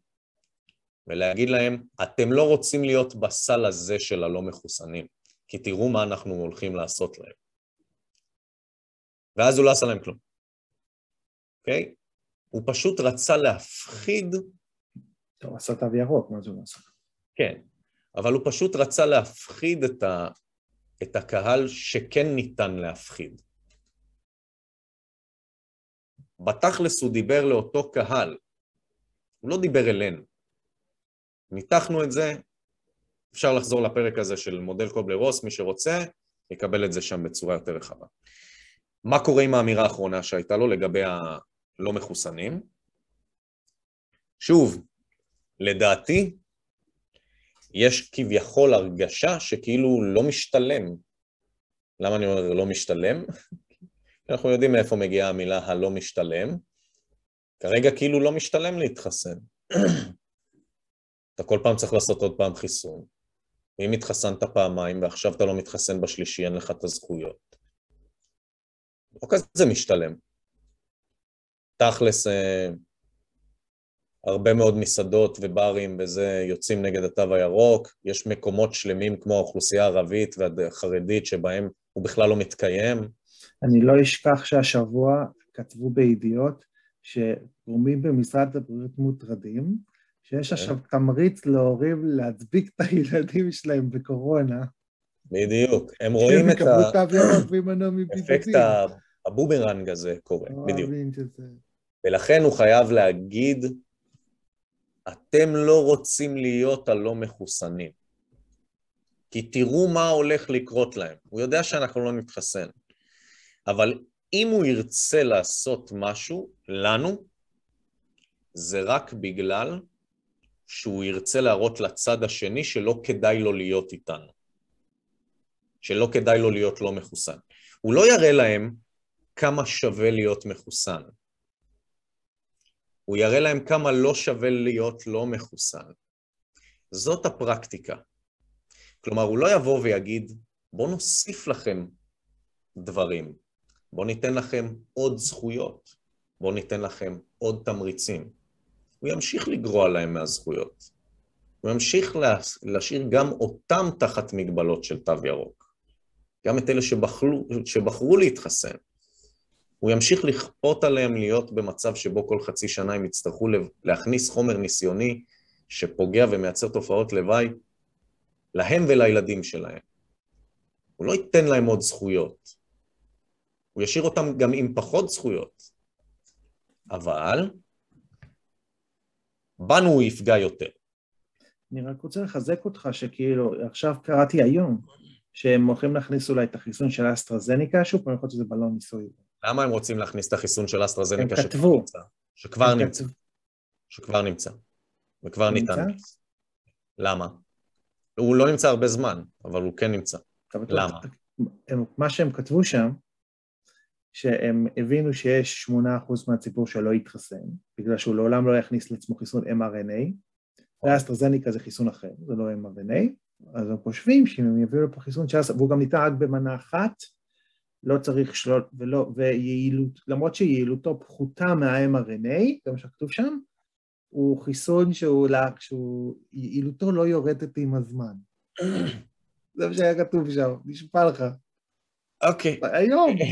ולהגיד להם, אתם לא רוצים להיות בסל הזה של הלא מחוסנים, כי תראו מה אנחנו הולכים לעשות להם. ואז הוא לא עשה להם כלום, אוקיי? Okay? הוא פשוט רצה להפחיד... הוא עשה תו ירוק, מה זה הוא עשה? כן, אבל הוא פשוט רצה להפחיד את, ה, את הקהל שכן ניתן להפחיד. בתכלס הוא דיבר לאותו קהל, הוא לא דיבר אלינו. ניתחנו את זה, אפשר לחזור לפרק הזה של מודל קובלר רוס, מי שרוצה, יקבל את זה שם בצורה יותר רחבה. מה קורה עם האמירה האחרונה שהייתה לו לגבי הלא מחוסנים? שוב, לדעתי, יש כביכול הרגשה שכאילו לא משתלם. למה אני אומר לא משתלם? *laughs* אנחנו יודעים מאיפה מגיעה המילה הלא משתלם. כרגע כאילו לא משתלם להתחסן. *clears throat* אתה כל פעם צריך לעשות עוד פעם חיסון. ואם התחסנת פעמיים ועכשיו אתה לא מתחסן בשלישי, אין לך את הזכויות. לא כזה משתלם. תכלס, אה, הרבה מאוד מסעדות וברים וזה יוצאים נגד התו הירוק, יש מקומות שלמים כמו האוכלוסייה הערבית והחרדית שבהם הוא בכלל לא מתקיים. אני לא אשכח שהשבוע כתבו בידיעות שגורמים במשרד הבריאות מוטרדים, שיש. אוקיי. עכשיו תמריץ להורים להדביק את הילדים שלהם בקורונה. בדיוק, הם רואים את האפקט הבומרנג הזה קורה, בדיוק. ולכן הוא חייב להגיד, אתם לא רוצים להיות הלא מחוסנים, כי תראו מה הולך לקרות להם. הוא יודע שאנחנו לא נתחסן, אבל אם הוא ירצה לעשות משהו לנו, זה רק בגלל שהוא ירצה להראות לצד השני שלא כדאי לו להיות איתנו. שלא כדאי לו להיות לא מחוסן. הוא לא יראה להם כמה שווה להיות מחוסן. הוא יראה להם כמה לא שווה להיות לא מחוסן. זאת הפרקטיקה. כלומר, הוא לא יבוא ויגיד, בואו נוסיף לכם דברים, בואו ניתן לכם עוד זכויות, בואו ניתן לכם עוד תמריצים. הוא ימשיך לגרוע להם מהזכויות. הוא ימשיך להשאיר גם אותם תחת מגבלות של תו ירוק. גם את אלה שבחרו, שבחרו להתחסן. הוא ימשיך לכפות עליהם להיות במצב שבו כל חצי שנה הם יצטרכו להכניס חומר ניסיוני שפוגע ומייצר תופעות לוואי להם ולילדים שלהם. הוא לא ייתן להם עוד זכויות. הוא ישאיר אותם גם עם פחות זכויות. אבל בנו הוא יפגע יותר. אני רק רוצה לחזק אותך שכאילו, עכשיו קראתי היום, שהם הולכים להכניס אולי את החיסון של אסטרזניקה, שוב פעם יכול להיות שזה בלון ניסוי. למה הם רוצים להכניס את החיסון של אסטרזניקה שכבר נמצא? שכבר נמצא. שכבר נמצא. וכבר ניתן. למה? הוא לא נמצא הרבה זמן, אבל הוא כן נמצא. למה? מה שהם כתבו שם, שהם הבינו שיש שמונה אחוז מהציבור שלא יתחסן, בגלל שהוא לעולם לא יכניס לעצמו חיסון mRNA, ואסטרזניקה זה חיסון אחר, זה לא mRNA, אז הם חושבים שאם הם יביאו לפה חיסון של והוא גם ניתן רק במנה אחת, לא צריך שלוט, ולא, ויעילות, למרות שיעילותו פחותה מה-mRNA, זה מה שכתוב שם, הוא חיסון שהוא, שהוא יעילותו לא יורדת עם הזמן. *coughs* זה מה שהיה כתוב שם, נשמע לך. אוקיי. היום. *laughs*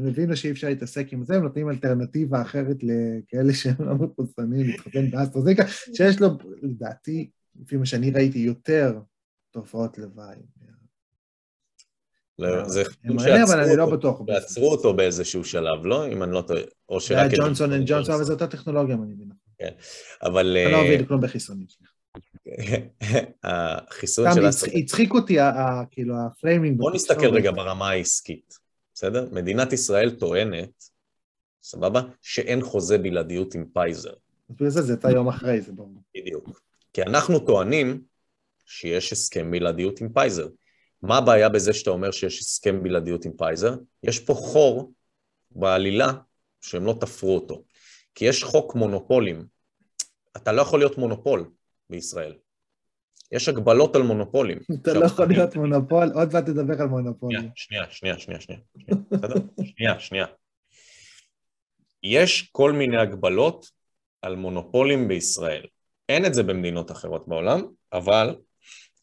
הם הבינו שאי אפשר להתעסק עם זה, הם נותנים אלטרנטיבה אחרת לכאלה שהם לא מחוסנים להתחתן באסטרזניקה, שיש לו, לדעתי, לפי מה שאני ראיתי, יותר תופעות לוואי. לא, זה חיתום לא שעצרו אותו באיזשהו שלב, לא? אם אני לא טועה, או שרק... זה היה Johnson and Johnson, אבל זו אותה טכנולוגיה, אני מבין. כן, אבל... אני לא מבין כלום בחיסונים, סליחה. החיסון של... סתם הצחיק אותי, כאילו, ה framing. בוא נסתכל רגע ברמה העסקית, בסדר? מדינת ישראל טוענת, סבבה? שאין חוזה בלעדיות עם פייזר. בגלל זה זה יצא יום אחרי, זה ברור. בדיוק. כי אנחנו טוענים שיש הסכם בלעדיות עם פייזר. מה הבעיה בזה שאתה אומר שיש הסכם בלעדיות עם פייזר? יש פה חור בעלילה שהם לא תפרו אותו. כי יש חוק מונופולים. אתה לא יכול להיות מונופול בישראל. יש הגבלות על מונופולים. *laughs* אתה לא יכול להיות מונופול, עוד מעט תדבר על מונופולים. שנייה, שנייה, שנייה, שנייה. בסדר? שנייה, שנייה. יש כל מיני הגבלות על מונופולים בישראל. אין את זה במדינות אחרות בעולם, אבל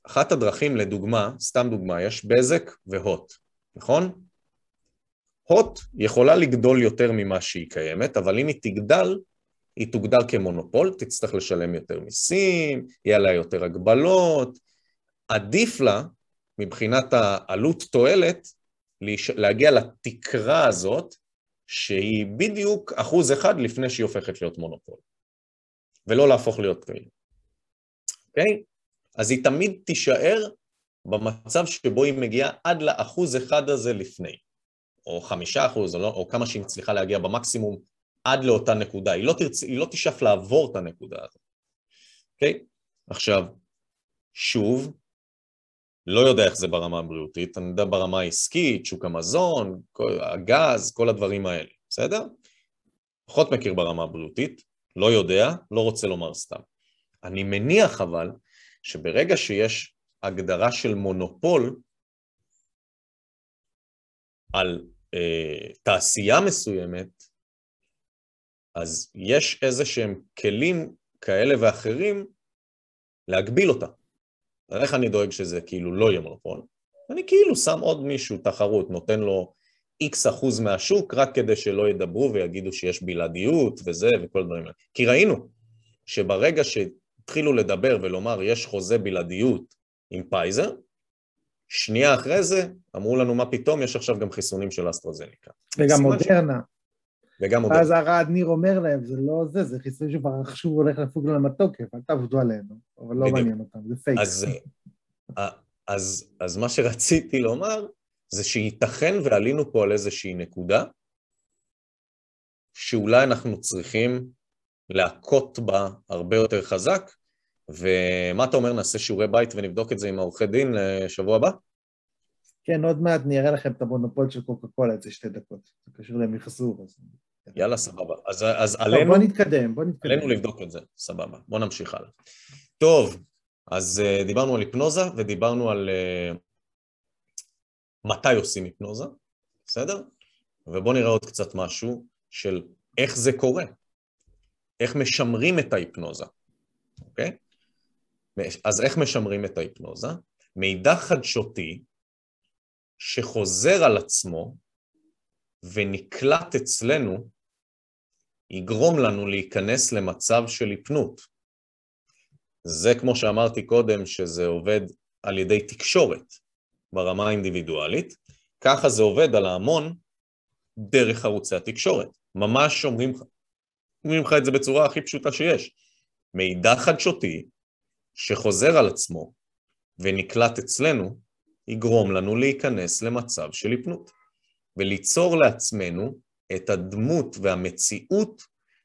אחת הדרכים לדוגמה, סתם דוגמה, יש בזק והוט, נכון? הוט יכולה לגדול יותר ממה שהיא קיימת, אבל אם היא תגדל, היא תוגדר כמונופול, תצטרך לשלם יותר מיסים, יהיה לה יותר הגבלות. עדיף לה, מבחינת העלות תועלת, להגיע לתקרה הזאת, שהיא בדיוק אחוז אחד לפני שהיא הופכת להיות מונופול, ולא להפוך להיות כאלה. אוקיי? אז היא תמיד תישאר במצב שבו היא מגיעה עד לאחוז אחד הזה לפני, או חמישה אחוז, או, לא, או כמה שהיא מצליחה להגיע במקסימום עד לאותה נקודה, היא לא, תרצ... היא לא תשאף לעבור את הנקודה הזאת, אוקיי? עכשיו, שוב, לא יודע איך זה ברמה הבריאותית, אני יודע ברמה העסקית, שוק המזון, כל, הגז, כל הדברים האלה, בסדר? פחות מכיר ברמה הבריאותית, לא יודע, לא רוצה לומר סתם. אני מניח אבל שברגע שיש הגדרה של מונופול על אה, תעשייה מסוימת, אז יש איזה שהם כלים כאלה ואחרים להגביל אותה. איך אני דואג שזה כאילו לא יהיה מונופול? אני כאילו שם עוד מישהו, תחרות, נותן לו איקס אחוז מהשוק רק כדי שלא ידברו ויגידו שיש בלעדיות וזה וכל הדברים האלה. כי ראינו שברגע שהתחילו לדבר ולומר יש חוזה בלעדיות עם פייזר, שנייה אחרי זה אמרו לנו מה פתאום, יש עכשיו גם חיסונים של אסטרוזניקה. וגם מודרנה. וגם מודרנה. ואז הרעד ניר אומר להם, זה לא זה, זה חיסון שכבר עכשיו הולך לפוג להם התוקף, אל תעבדו עלינו, אבל לא מעניין אותם, זה פייק. אז, אה, אז, אז מה שרציתי לומר, זה שייתכן ועלינו פה על איזושהי נקודה, שאולי אנחנו צריכים להכות בה הרבה יותר חזק, ומה אתה אומר, נעשה שיעורי בית ונבדוק את זה עם העורכי דין לשבוע הבא? כן, עוד מעט אני אראה לכם את המונופול של קוקה קולה, את זה שתי דקות. זה קשור למחזור. אז... יאללה, סבבה. אז, אז טוב, עלינו... בוא נתקדם, בוא נתקדם. עלינו לבדוק את זה, סבבה. בוא נמשיך הלאה. טוב, אז uh, דיברנו על היפנוזה ודיברנו על uh, מתי עושים היפנוזה, בסדר? ובואו נראה עוד קצת משהו של איך זה קורה, איך משמרים את ההיפנוזה, אוקיי? אז איך משמרים את ההיפנוזה? מידע חדשותי שחוזר על עצמו ונקלט אצלנו יגרום לנו להיכנס למצב של היפנות. זה כמו שאמרתי קודם, שזה עובד על ידי תקשורת ברמה האינדיבידואלית, ככה זה עובד על ההמון דרך ערוצי התקשורת. ממש אומרים אומרים לך את זה בצורה הכי פשוטה שיש. מידע חדשותי שחוזר על עצמו ונקלט אצלנו, יגרום לנו להיכנס למצב של היפנות, וליצור לעצמנו את הדמות והמציאות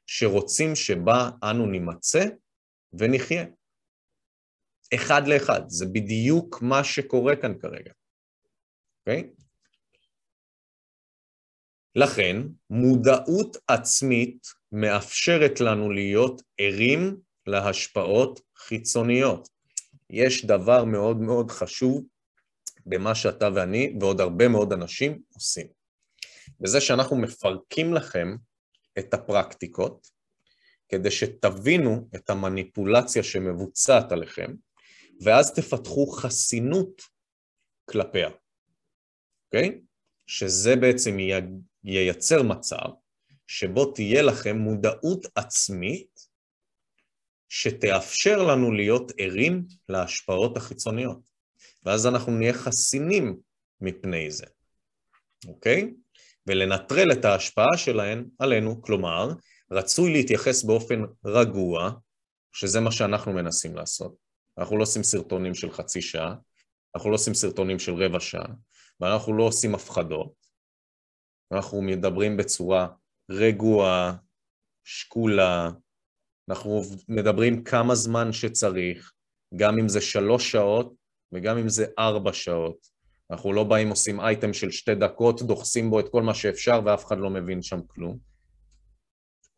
שרוצים שבה אנו נימצא ונחיה. אחד לאחד, זה בדיוק מה שקורה כאן כרגע, אוקיי? Okay? לכן, מודעות עצמית מאפשרת לנו להיות ערים להשפעות חיצוניות. יש דבר מאוד מאוד חשוב במה שאתה ואני ועוד הרבה מאוד אנשים עושים. בזה שאנחנו מפרקים לכם את הפרקטיקות, כדי שתבינו את המניפולציה שמבוצעת עליכם, ואז תפתחו חסינות כלפיה, אוקיי? שזה בעצם ייצר מצב שבו תהיה לכם מודעות עצמית שתאפשר לנו להיות ערים להשפעות החיצוניות, ואז אנחנו נהיה חסינים מפני זה, אוקיי? ולנטרל את ההשפעה שלהן עלינו, כלומר, רצוי להתייחס באופן רגוע, שזה מה שאנחנו מנסים לעשות. אנחנו לא עושים סרטונים של חצי שעה, אנחנו לא עושים סרטונים של רבע שעה, ואנחנו לא עושים הפחדות. אנחנו מדברים בצורה רגועה, שקולה, אנחנו מדברים כמה זמן שצריך, גם אם זה שלוש שעות וגם אם זה ארבע שעות. אנחנו לא באים עושים אייטם של שתי דקות, דוחסים בו את כל מה שאפשר ואף אחד לא מבין שם כלום.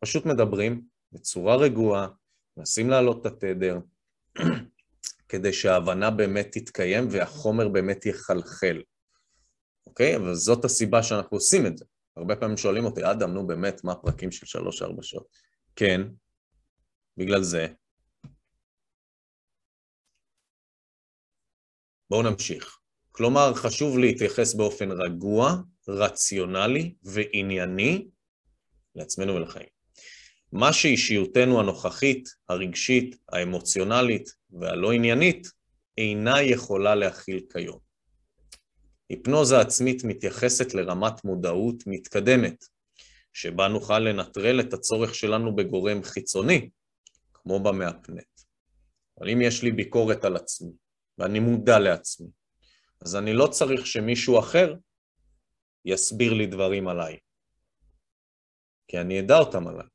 פשוט מדברים בצורה רגועה, מנסים להעלות את התדר, *clears throat* כדי שההבנה באמת תתקיים והחומר באמת יחלחל. אוקיי? אבל זאת הסיבה שאנחנו עושים את זה. הרבה פעמים שואלים אותי, אדם, נו באמת, מה הפרקים של שלוש-ארבע שעות? כן, בגלל זה. בואו נמשיך. כלומר, חשוב להתייחס באופן רגוע, רציונלי וענייני לעצמנו ולחיים. מה שאישיותנו הנוכחית, הרגשית, האמוציונלית והלא עניינית אינה יכולה להכיל כיום. היפנוזה עצמית מתייחסת לרמת מודעות מתקדמת, שבה נוכל לנטרל את הצורך שלנו בגורם חיצוני, כמו במאפנט. אבל אם יש לי ביקורת על עצמי, ואני מודע לעצמי, אז אני לא צריך שמישהו אחר יסביר לי דברים עליי, כי אני אדע אותם עליי.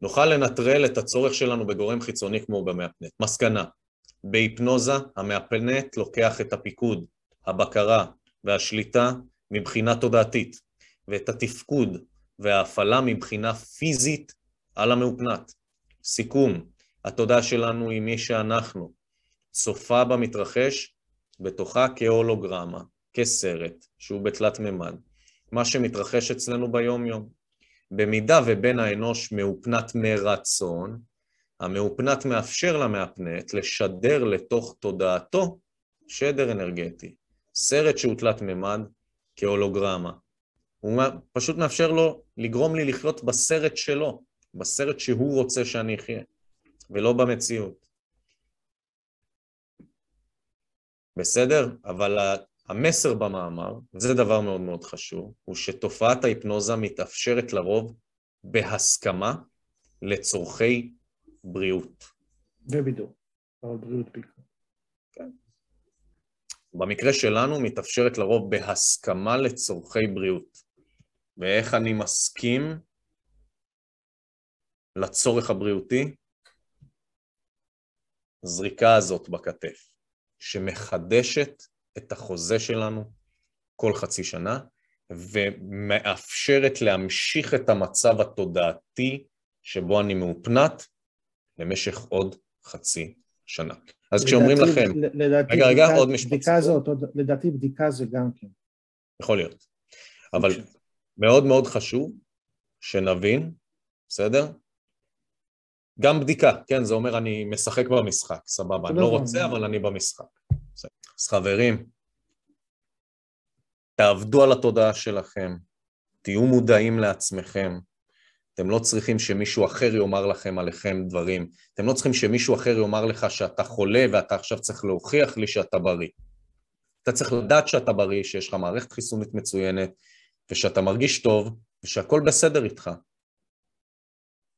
נוכל לנטרל את הצורך שלנו בגורם חיצוני כמו במאפנט. מסקנה, בהיפנוזה המאפנט לוקח את הפיקוד, הבקרה והשליטה מבחינה תודעתית, ואת התפקוד וההפעלה מבחינה פיזית על המאופנת. סיכום, התודעה שלנו היא מי שאנחנו, צופה במתרחש בתוכה כהולוגרמה, כסרט שהוא בתלת מימד, מה שמתרחש אצלנו ביום-יום. במידה ובן האנוש מאופנת מרצון, המאופנת מאפשר למאפנט לשדר לתוך תודעתו שדר אנרגטי, סרט שהוא תלת מימד כהולוגרמה. הוא פשוט מאפשר לו לגרום לי לחיות בסרט שלו, בסרט שהוא רוצה שאני אחיה, ולא במציאות. בסדר? אבל המסר במאמר, וזה דבר מאוד מאוד חשוב, הוא שתופעת ההיפנוזה מתאפשרת לרוב בהסכמה לצורכי בריאות. ובידור, אבל בריאות בעיקר. כן. במקרה שלנו מתאפשרת לרוב בהסכמה לצורכי בריאות. ואיך אני מסכים לצורך הבריאותי? זריקה הזאת בכתף, שמחדשת את החוזה שלנו כל חצי שנה, ומאפשרת להמשיך את המצב התודעתי שבו אני מאופנת למשך עוד חצי שנה. אז כשאומרים לכם, לדעתי, רגע, רגע, בדיקה, עוד משפט. בדיקה זאת, לדעתי בדיקה זה גם כן. יכול להיות. אבל מאוד מאוד חשוב שנבין, בסדר? גם בדיקה, כן, זה אומר אני משחק במשחק, סבבה, אני לא רוצה, אבל אני במשחק. אז חברים, תעבדו על התודעה שלכם, תהיו מודעים לעצמכם, אתם לא צריכים שמישהו אחר יאמר לכם עליכם דברים, אתם לא צריכים שמישהו אחר יאמר לך שאתה חולה ואתה עכשיו צריך להוכיח לי שאתה בריא. אתה צריך לדעת שאתה בריא, שיש לך מערכת חיסונית מצוינת, ושאתה מרגיש טוב, ושהכול בסדר איתך.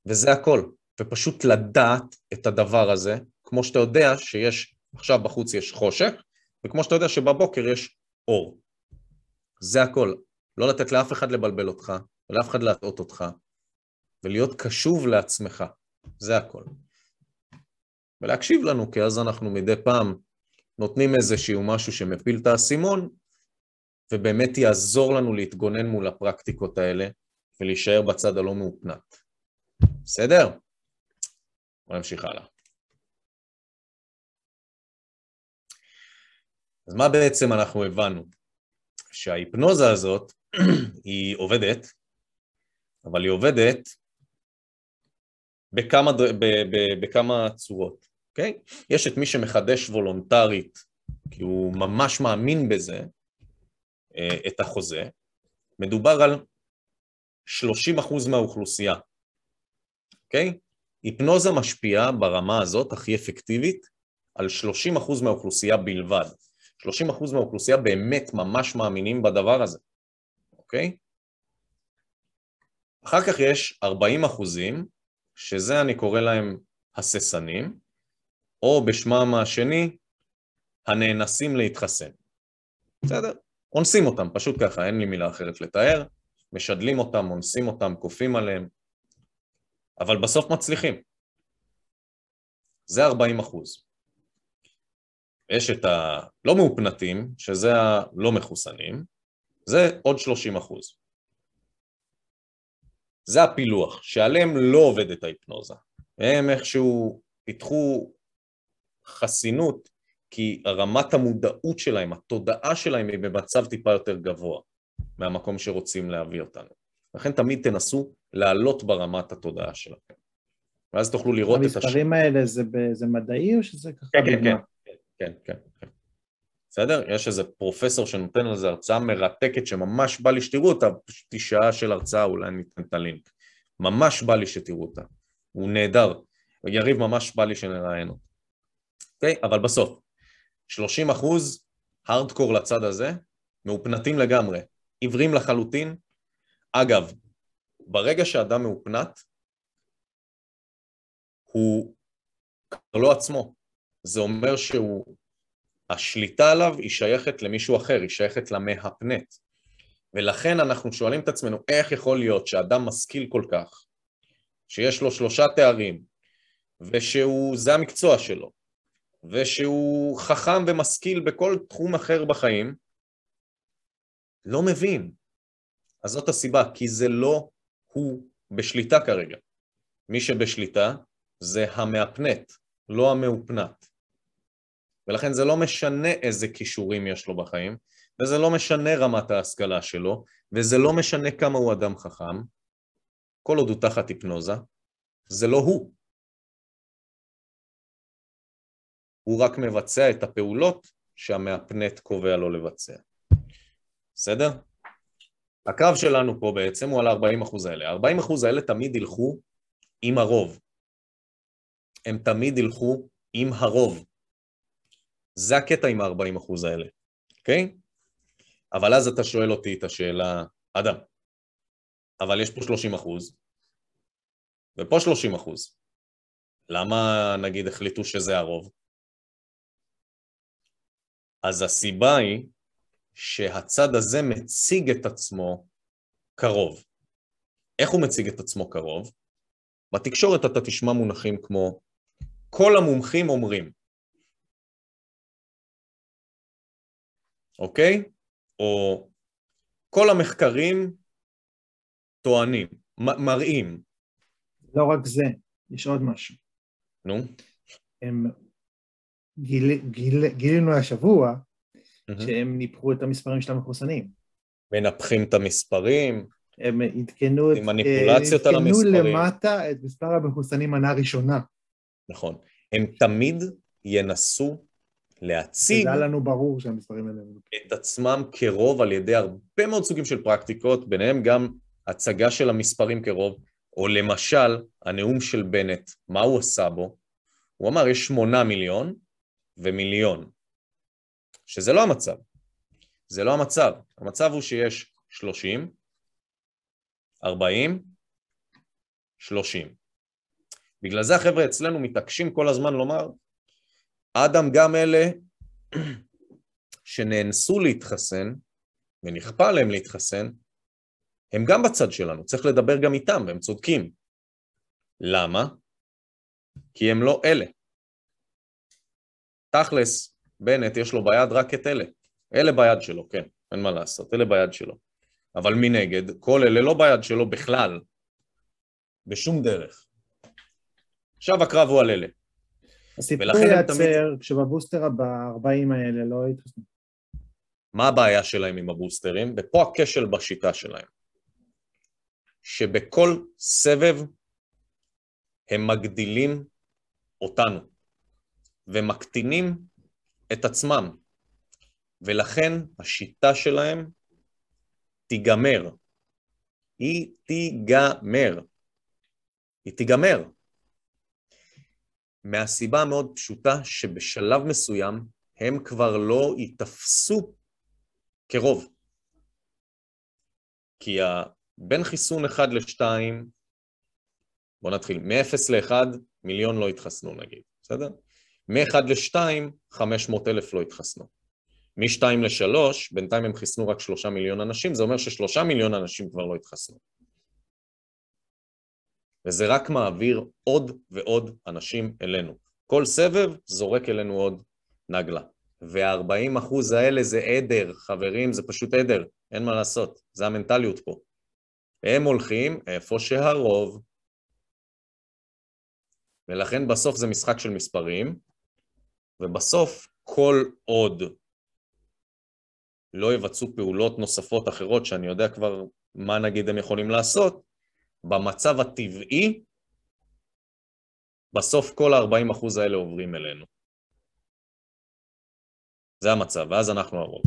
וזה הכל. ופשוט לדעת את הדבר הזה, כמו שאתה יודע שיש, עכשיו בחוץ יש חושך, וכמו שאתה יודע שבבוקר יש אור. זה הכל. לא לתת לאף אחד לבלבל אותך, ולאף אחד להטעות אותך, ולהיות קשוב לעצמך. זה הכל. ולהקשיב לנו, כי אז אנחנו מדי פעם נותנים איזשהו משהו שמפיל את האסימון, ובאמת יעזור לנו להתגונן מול הפרקטיקות האלה ולהישאר בצד הלא מאופנת. בסדר? בוא נמשיך הלאה. אז מה בעצם אנחנו הבנו? שההיפנוזה הזאת *clears throat* היא עובדת, אבל היא עובדת בכמה, ב, ב, בכמה צורות, אוקיי? Okay? יש את מי שמחדש וולונטרית, כי הוא ממש מאמין בזה, אה, את החוזה, מדובר על 30% מהאוכלוסייה, אוקיי? היפנוזה משפיעה ברמה הזאת, הכי אפקטיבית, על 30% מהאוכלוסייה בלבד. 30% מהאוכלוסייה באמת ממש מאמינים בדבר הזה, אוקיי? אחר כך יש 40 אחוזים, שזה אני קורא להם הססנים, או בשמם השני, הנאנסים להתחסן. בסדר? אונסים אותם, פשוט ככה, אין לי מילה אחרת לתאר, משדלים אותם, אונסים אותם, כופים עליהם, אבל בסוף מצליחים. זה 40 אחוז. יש את הלא מאופנתים, שזה הלא מחוסנים, זה עוד 30 אחוז. זה הפילוח, שעליהם לא עובדת ההיפנוזה. הם איכשהו פיתחו חסינות כי רמת המודעות שלהם, התודעה שלהם היא במצב טיפה יותר גבוה מהמקום שרוצים להביא אותנו. לכן תמיד תנסו לעלות ברמת התודעה שלכם. ואז תוכלו לראות את הש... המספרים האלה זה, זה מדעי או שזה ככה? כן, כן, כן, כן, כן, כן. בסדר? יש איזה פרופסור שנותן על זה הרצאה מרתקת שממש בא לי שתראו אותה, פשוט היא שעה של הרצאה, אולי אני אתן את הלינק. ממש בא לי שתראו אותה. הוא נהדר. יריב ממש בא לי שנראיין אותו. אוקיי? אבל בסוף, 30 אחוז הארדקור לצד הזה, מאופנתים לגמרי, עיוורים לחלוטין. אגב, ברגע שאדם מאופנת, הוא כבר לא עצמו. זה אומר שהוא, עליו היא שייכת למישהו אחר, היא שייכת למהפנט. ולכן אנחנו שואלים את עצמנו, איך יכול להיות שאדם משכיל כל כך, שיש לו שלושה תארים, ושהוא, זה המקצוע שלו, ושהוא חכם ומשכיל בכל תחום אחר בחיים, לא מבין. אז זאת הסיבה, כי זה לא הוא בשליטה כרגע. מי שבשליטה זה המאפנט, לא המאופנת. ולכן זה לא משנה איזה כישורים יש לו בחיים, וזה לא משנה רמת ההשכלה שלו, וזה לא משנה כמה הוא אדם חכם, כל עוד הוא תחת היפנוזה, זה לא הוא. הוא רק מבצע את הפעולות שהמאפנט קובע לו לבצע. בסדר? הקרב שלנו פה בעצם הוא על ה-40% האלה. ה-40% האלה תמיד ילכו עם הרוב. הם תמיד ילכו עם הרוב. זה הקטע עם ה-40% האלה, אוקיי? אבל אז אתה שואל אותי את השאלה, אדם, אבל יש פה 30 אחוז, ופה 30 אחוז. למה נגיד החליטו שזה הרוב? אז הסיבה היא שהצד הזה מציג את עצמו קרוב. איך הוא מציג את עצמו קרוב? בתקשורת אתה תשמע מונחים כמו כל המומחים אומרים, אוקיי? או כל המחקרים טוענים, מראים. לא רק זה, יש עוד משהו. נו? הם גיל, גיל, גילינו השבוע mm-hmm. שהם ניפחו את המספרים של המחוסנים. מנפחים את המספרים. הם עדכנו, את, מניפולציות על המספרים. עדכנו למטה את מספר המחוסנים מנה ראשונה. נכון. הם תמיד ינסו להציג... זה היה לנו ברור שהמספרים האלה... את עצמם כרוב על ידי הרבה מאוד סוגים של פרקטיקות, ביניהם גם הצגה של המספרים כרוב, או למשל, הנאום של בנט, מה הוא עשה בו? הוא אמר, יש שמונה מיליון ומיליון, שזה לא המצב. זה לא המצב. המצב הוא שיש שלושים, ארבעים, שלושים. בגלל זה החבר'ה אצלנו מתעקשים כל הזמן לומר, אדם גם אלה *clears throat* שנאנסו להתחסן ונכפה עליהם להתחסן, הם גם בצד שלנו, צריך לדבר גם איתם, והם צודקים. למה? כי הם לא אלה. תכלס, בנט יש לו ביד רק את אלה. אלה ביד שלו, כן, אין מה לעשות, אלה ביד שלו. אבל מנגד, כל אלה לא ביד שלו בכלל, בשום דרך. עכשיו הקרב הוא על אלה. הסיפור ייעצר תמיד... כשבבוסטר הבא-40 האלה לא יתחסנו. מה הבעיה שלהם עם הבוסטרים? ופה הכשל בשיטה שלהם. שבכל סבב הם מגדילים אותנו ומקטינים את עצמם, ולכן השיטה שלהם תיגמר. היא תיגמר. היא תיגמר. מהסיבה המאוד פשוטה שבשלב מסוים הם כבר לא ייתפסו כרוב. כי בין חיסון אחד לשתיים, בואו נתחיל, מ-0 ל-1 מיליון לא התחסנו נגיד, בסדר? מ-1 ל-2, 500 אלף לא התחסנו. מ-2 ל-3, בינתיים הם חיסנו רק 3 מיליון אנשים, זה אומר ש-3 מיליון אנשים כבר לא התחסנו. וזה רק מעביר עוד ועוד אנשים אלינו. כל סבב זורק אלינו עוד נגלה. וה-40 אחוז האלה זה עדר, חברים, זה פשוט עדר, אין מה לעשות, זה המנטליות פה. הם הולכים איפה שהרוב. ולכן בסוף זה משחק של מספרים, ובסוף כל עוד לא יבצעו פעולות נוספות אחרות שאני יודע כבר מה נגיד הם יכולים לעשות, במצב הטבעי, בסוף כל ה-40% האלה עוברים אלינו. זה המצב, ואז אנחנו הרוב,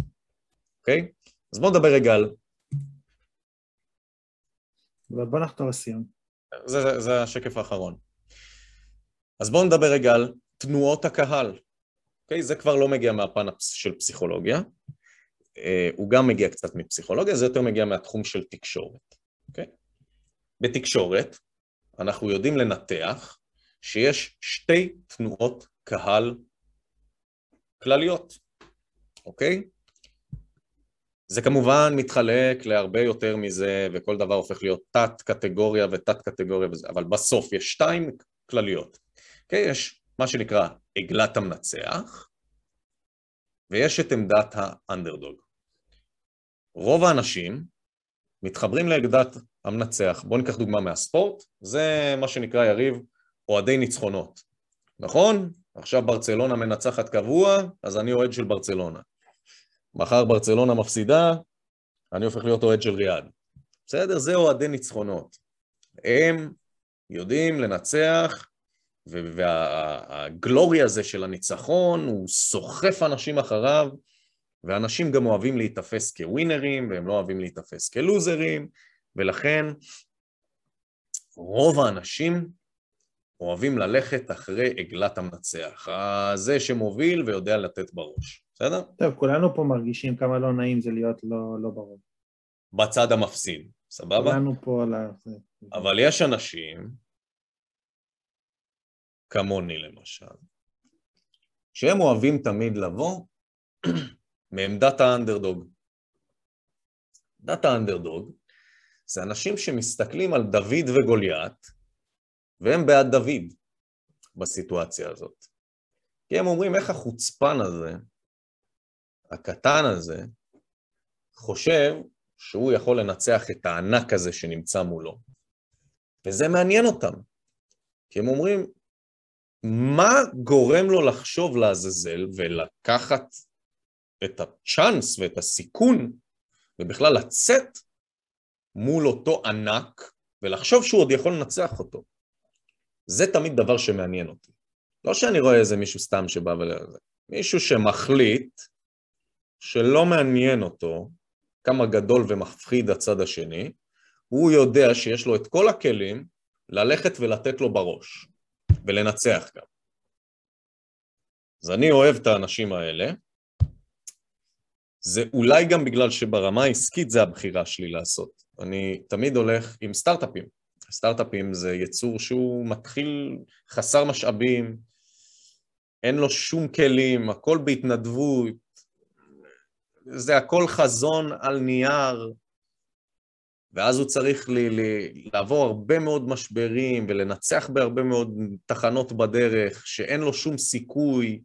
אוקיי? אז בואו נדבר רגע על... בוא נחתור לסיום. זה, זה, זה השקף האחרון. אז בואו נדבר רגע על תנועות הקהל. אוקיי? זה כבר לא מגיע מהפן של פסיכולוגיה, אה, הוא גם מגיע קצת מפסיכולוגיה, זה יותר מגיע מהתחום של תקשורת. אוקיי? בתקשורת אנחנו יודעים לנתח שיש שתי תנועות קהל כלליות, אוקיי? זה כמובן מתחלק להרבה יותר מזה, וכל דבר הופך להיות תת-קטגוריה ותת-קטגוריה וזה, אבל בסוף יש שתיים כלליות. אוקיי? יש מה שנקרא עגלת המנצח, ויש את עמדת האנדרדוג. רוב האנשים מתחברים לעמדת המנצח. בואו ניקח דוגמה מהספורט, זה מה שנקרא יריב אוהדי ניצחונות, נכון? עכשיו ברצלונה מנצחת קבוע, אז אני אוהד של ברצלונה. מחר ברצלונה מפסידה, אני הופך להיות אוהד של ריאד. בסדר? זה אוהדי ניצחונות. הם יודעים לנצח, והגלורי הזה של הניצחון, הוא סוחף אנשים אחריו, ואנשים גם אוהבים להיתפס כווינרים, והם לא אוהבים להיתפס כלוזרים, ולכן רוב האנשים אוהבים ללכת אחרי עגלת המנצח, זה שמוביל ויודע לתת בראש, בסדר? טוב, כולנו פה מרגישים כמה לא נעים זה להיות לא, לא בראש. בצד המפסיד, סבבה? כולנו פה על ה... אבל יש אנשים, כמוני למשל, שהם אוהבים תמיד לבוא *clears throat* מעמדת האנדרדוג. עמדת האנדרדוג זה אנשים שמסתכלים על דוד וגוליית, והם בעד דוד בסיטואציה הזאת. כי הם אומרים איך החוצפן הזה, הקטן הזה, חושב שהוא יכול לנצח את הענק הזה שנמצא מולו. וזה מעניין אותם. כי הם אומרים, מה גורם לו לחשוב לעזאזל ולקחת את הצ'אנס ואת הסיכון ובכלל לצאת מול אותו ענק ולחשוב שהוא עוד יכול לנצח אותו. זה תמיד דבר שמעניין אותי. לא שאני רואה איזה מישהו סתם שבא ולזה, מישהו שמחליט שלא מעניין אותו כמה גדול ומפחיד הצד השני, הוא יודע שיש לו את כל הכלים ללכת ולתת לו בראש, ולנצח גם. אז אני אוהב את האנשים האלה, זה אולי גם בגלל שברמה העסקית זה הבחירה שלי לעשות. אני תמיד הולך עם סטארט-אפים. סטארט-אפים זה יצור שהוא מתחיל חסר משאבים, אין לו שום כלים, הכל בהתנדבות, זה הכל חזון על נייר, ואז הוא צריך לי, לי, לעבור הרבה מאוד משברים ולנצח בהרבה מאוד תחנות בדרך, שאין לו שום סיכוי,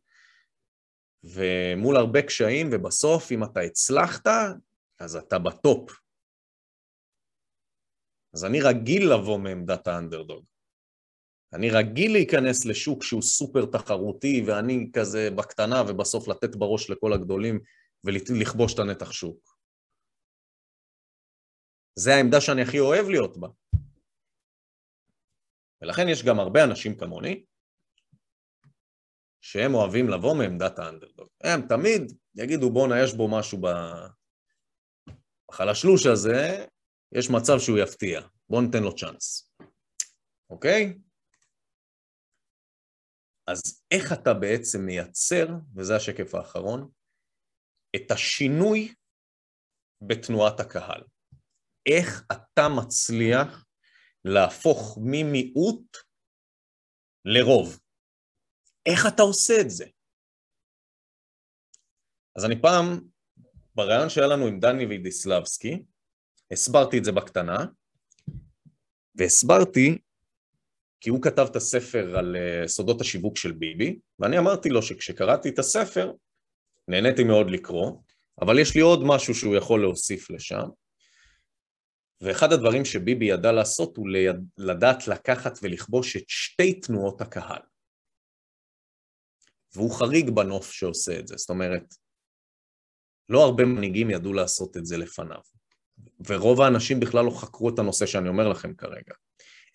ומול הרבה קשיים, ובסוף, אם אתה הצלחת, אז אתה בטופ. אז אני רגיל לבוא מעמדת האנדרדוג. אני רגיל להיכנס לשוק שהוא סופר תחרותי, ואני כזה בקטנה, ובסוף לתת בראש לכל הגדולים ולכבוש את הנתח שוק. זה העמדה שאני הכי אוהב להיות בה. ולכן יש גם הרבה אנשים כמוני, שהם אוהבים לבוא מעמדת האנדרדוג. הם תמיד יגידו בואנה יש בו משהו בחלשלוש הזה, יש מצב שהוא יפתיע, בואו ניתן לו צ'אנס, אוקיי? אז איך אתה בעצם מייצר, וזה השקף האחרון, את השינוי בתנועת הקהל? איך אתה מצליח להפוך ממיעוט לרוב? איך אתה עושה את זה? אז אני פעם, בריאיון שהיה לנו עם דני וידיסלבסקי, הסברתי את זה בקטנה, והסברתי, כי הוא כתב את הספר על אה, סודות השיווק של ביבי, ואני אמרתי לו שכשקראתי את הספר, נהניתי מאוד לקרוא, אבל יש לי עוד משהו שהוא יכול להוסיף לשם, ואחד הדברים שביבי ידע לעשות הוא לדעת לקחת ולכבוש את שתי תנועות הקהל. והוא חריג בנוף שעושה את זה, זאת אומרת, לא הרבה מנהיגים ידעו לעשות את זה לפניו. ורוב האנשים בכלל לא חקרו את הנושא שאני אומר לכם כרגע.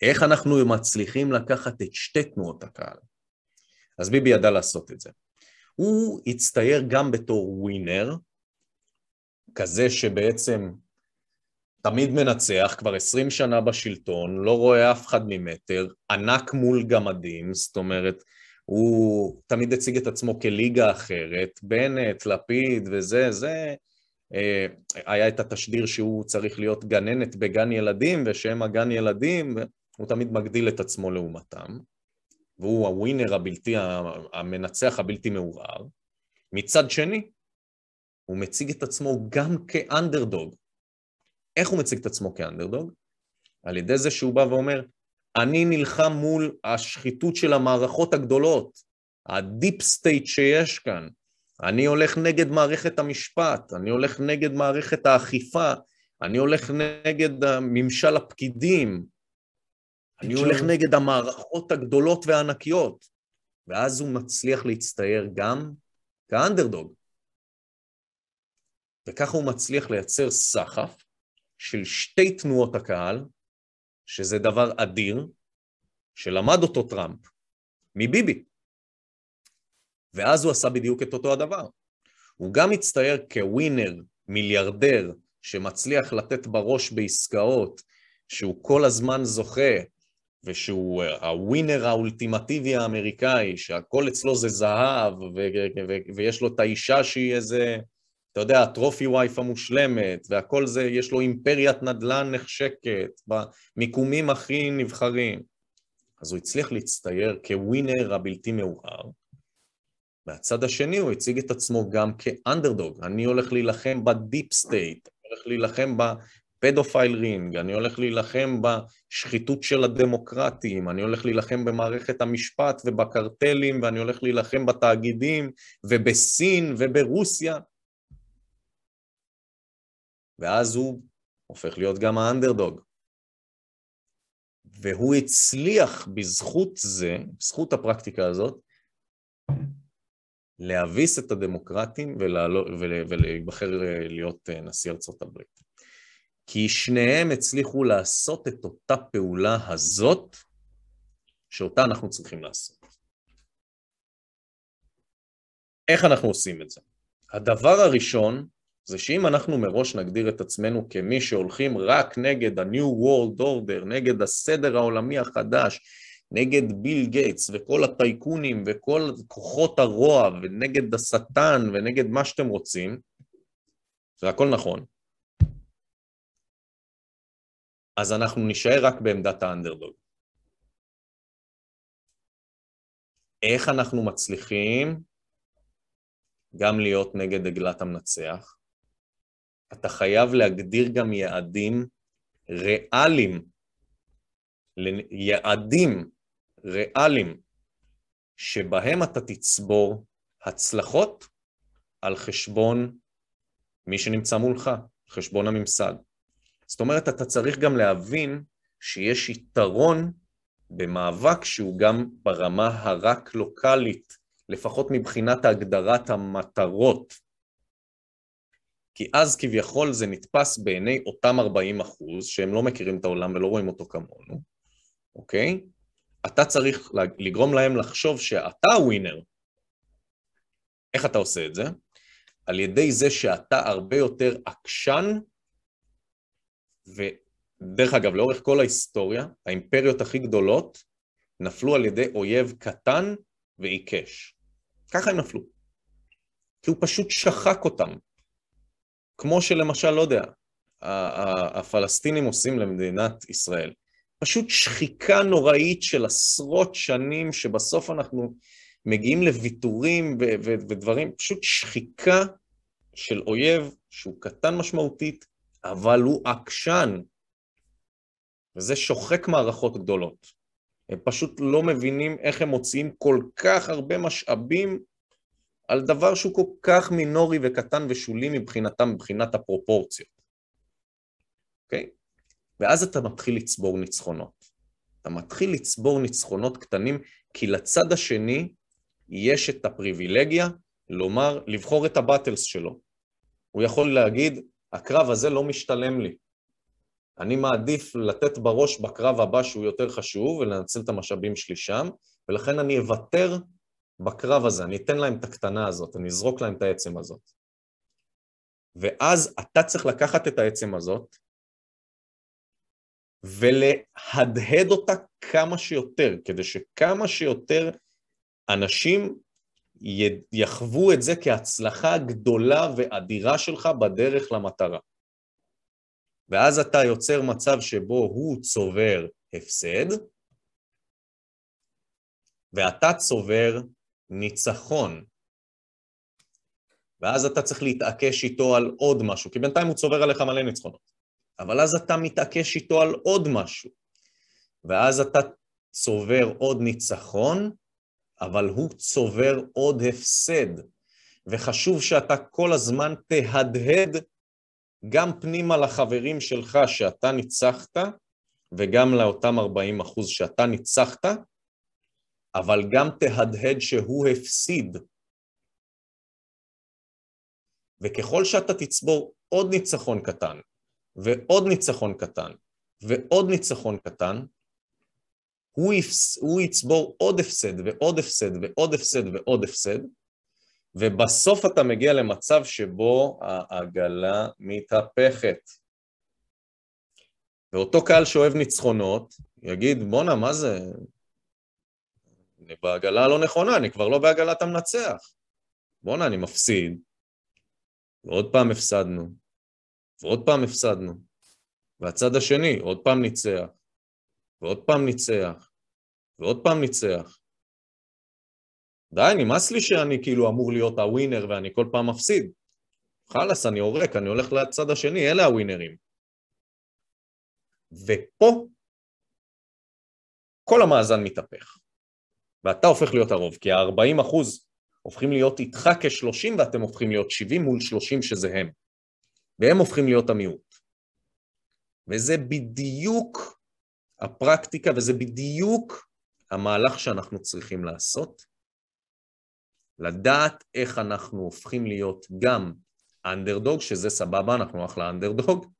איך אנחנו מצליחים לקחת את שתי תנועות הקהל? אז ביבי ידע לעשות את זה. הוא הצטייר גם בתור ווינר, כזה שבעצם תמיד מנצח, כבר עשרים שנה בשלטון, לא רואה אף אחד ממטר, ענק מול גמדים, זאת אומרת, הוא תמיד הציג את עצמו כליגה אחרת, בנט, לפיד וזה, זה, אה, היה את התשדיר שהוא צריך להיות גננת בגן ילדים, ושהם הגן ילדים, הוא תמיד מגדיל את עצמו לעומתם, והוא ה winner הבלתי, המנצח הבלתי מעורער. מצד שני, הוא מציג את עצמו גם כאנדרדוג. איך הוא מציג את עצמו כאנדרדוג? על ידי זה שהוא בא ואומר, אני נלחם מול השחיתות של המערכות הגדולות, ה deep state שיש כאן, אני הולך נגד מערכת המשפט, אני הולך נגד מערכת האכיפה, אני הולך נגד ממשל הפקידים, אני הולך נגד המערכות הגדולות והענקיות, ואז הוא מצליח להצטייר גם כאנדרדוג. וככה הוא מצליח לייצר סחף של שתי תנועות הקהל, שזה דבר אדיר, שלמד אותו טראמפ מביבי. ואז הוא עשה בדיוק את אותו הדבר. הוא גם מצטייר כווינר, מיליארדר, שמצליח לתת בראש בעסקאות, שהוא כל הזמן זוכה, ושהוא הווינר האולטימטיבי האמריקאי, שהכל אצלו זה זהב, ו- ו- ויש לו את האישה שהיא איזה, אתה יודע, הטרופי וייף המושלמת, והכל זה, יש לו אימפריית נדל"ן נחשקת, במיקומים הכי נבחרים. אז הוא הצליח להצטייר כווינר הבלתי מעורער. מהצד השני הוא הציג את עצמו גם כאנדרדוג, אני הולך להילחם ב deep state, אני הולך להילחם ב pedophile ring, אני הולך להילחם בשחיתות של הדמוקרטים, אני הולך להילחם במערכת המשפט ובקרטלים, ואני הולך להילחם בתאגידים, ובסין וברוסיה. ואז הוא הופך להיות גם האנדרדוג. והוא הצליח בזכות זה, בזכות הפרקטיקה הזאת, להביס את הדמוקרטים ולהיבחר להיות אה, נשיא ארצות הברית. כי שניהם הצליחו לעשות את אותה פעולה הזאת, שאותה אנחנו צריכים לעשות. איך אנחנו עושים את זה? הדבר הראשון זה שאם אנחנו מראש נגדיר את עצמנו כמי שהולכים רק נגד ה-New World Order, נגד הסדר העולמי החדש, נגד ביל גייטס וכל הטייקונים וכל כוחות הרוע ונגד השטן ונגד מה שאתם רוצים, זה הכל נכון. אז אנחנו נישאר רק בעמדת האנדרדוג. איך אנחנו מצליחים גם להיות נגד עגלת המנצח? אתה חייב להגדיר גם יעדים ריאליים, יעדים ריאליים, שבהם אתה תצבור הצלחות על חשבון מי שנמצא מולך, חשבון הממסד. זאת אומרת, אתה צריך גם להבין שיש יתרון במאבק שהוא גם ברמה הרק לוקאלית, לפחות מבחינת הגדרת המטרות. כי אז כביכול זה נתפס בעיני אותם 40 אחוז, שהם לא מכירים את העולם ולא רואים אותו כמונו, אוקיי? אתה צריך לגרום להם לחשוב שאתה ווינר. איך אתה עושה את זה? על ידי זה שאתה הרבה יותר עקשן, ודרך אגב, לאורך כל ההיסטוריה, האימפריות הכי גדולות נפלו על ידי אויב קטן ועיקש. ככה הם נפלו. כי הוא פשוט שחק אותם. כמו שלמשל, לא יודע, הפלסטינים עושים למדינת ישראל. פשוט שחיקה נוראית של עשרות שנים, שבסוף אנחנו מגיעים לוויתורים ו- ו- ודברים, פשוט שחיקה של אויב שהוא קטן משמעותית, אבל הוא עקשן, וזה שוחק מערכות גדולות. הם פשוט לא מבינים איך הם מוציאים כל כך הרבה משאבים על דבר שהוא כל כך מינורי וקטן ושולי מבחינתם, מבחינת הפרופורציות. אוקיי? Okay? ואז אתה מתחיל לצבור ניצחונות. אתה מתחיל לצבור ניצחונות קטנים, כי לצד השני יש את הפריבילגיה לומר, לבחור את הבטלס שלו. הוא יכול להגיד, הקרב הזה לא משתלם לי. אני מעדיף לתת בראש בקרב הבא שהוא יותר חשוב ולנצל את המשאבים שלי שם, ולכן אני אוותר בקרב הזה, אני אתן להם את הקטנה הזאת, אני אזרוק להם את העצם הזאת. ואז אתה צריך לקחת את העצם הזאת ולהדהד אותה כמה שיותר, כדי שכמה שיותר אנשים יחוו את זה כהצלחה גדולה ואדירה שלך בדרך למטרה. ואז אתה יוצר מצב שבו הוא צובר הפסד, ואתה צובר ניצחון. ואז אתה צריך להתעקש איתו על עוד משהו, כי בינתיים הוא צובר עליך מלא ניצחונות. אבל אז אתה מתעקש איתו על עוד משהו. ואז אתה צובר עוד ניצחון, אבל הוא צובר עוד הפסד. וחשוב שאתה כל הזמן תהדהד גם פנימה לחברים שלך שאתה ניצחת, וגם לאותם 40 אחוז שאתה ניצחת, אבל גם תהדהד שהוא הפסיד. וככל שאתה תצבור עוד ניצחון קטן, ועוד ניצחון קטן, ועוד ניצחון קטן, הוא, יפס, הוא יצבור עוד הפסד ועוד הפסד ועוד הפסד ועוד הפסד, ובסוף אתה מגיע למצב שבו העגלה מתהפכת. ואותו קהל שאוהב ניצחונות, יגיד, בואנה, מה זה? אני בעגלה הלא נכונה, אני כבר לא בעגלת המנצח. בואנה, אני מפסיד, ועוד פעם הפסדנו, ועוד פעם הפסדנו, והצד השני עוד פעם ניצח, ועוד פעם ניצח, ועוד פעם ניצח. די, נמאס לי שאני כאילו אמור להיות הווינר ואני כל פעם מפסיד. חלאס, אני עורק, אני הולך לצד השני, אלה הווינרים. ופה כל המאזן מתהפך, ואתה הופך להיות הרוב, כי ה-40 אחוז הופכים להיות איתך כ-30 ואתם הופכים להיות 70 מול 30 שזה הם, והם הופכים להיות המיעוט. וזה בדיוק הפרקטיקה וזה בדיוק המהלך שאנחנו צריכים לעשות, לדעת איך אנחנו הופכים להיות גם אנדרדוג, שזה סבבה, אנחנו אחלה אנדרדוג,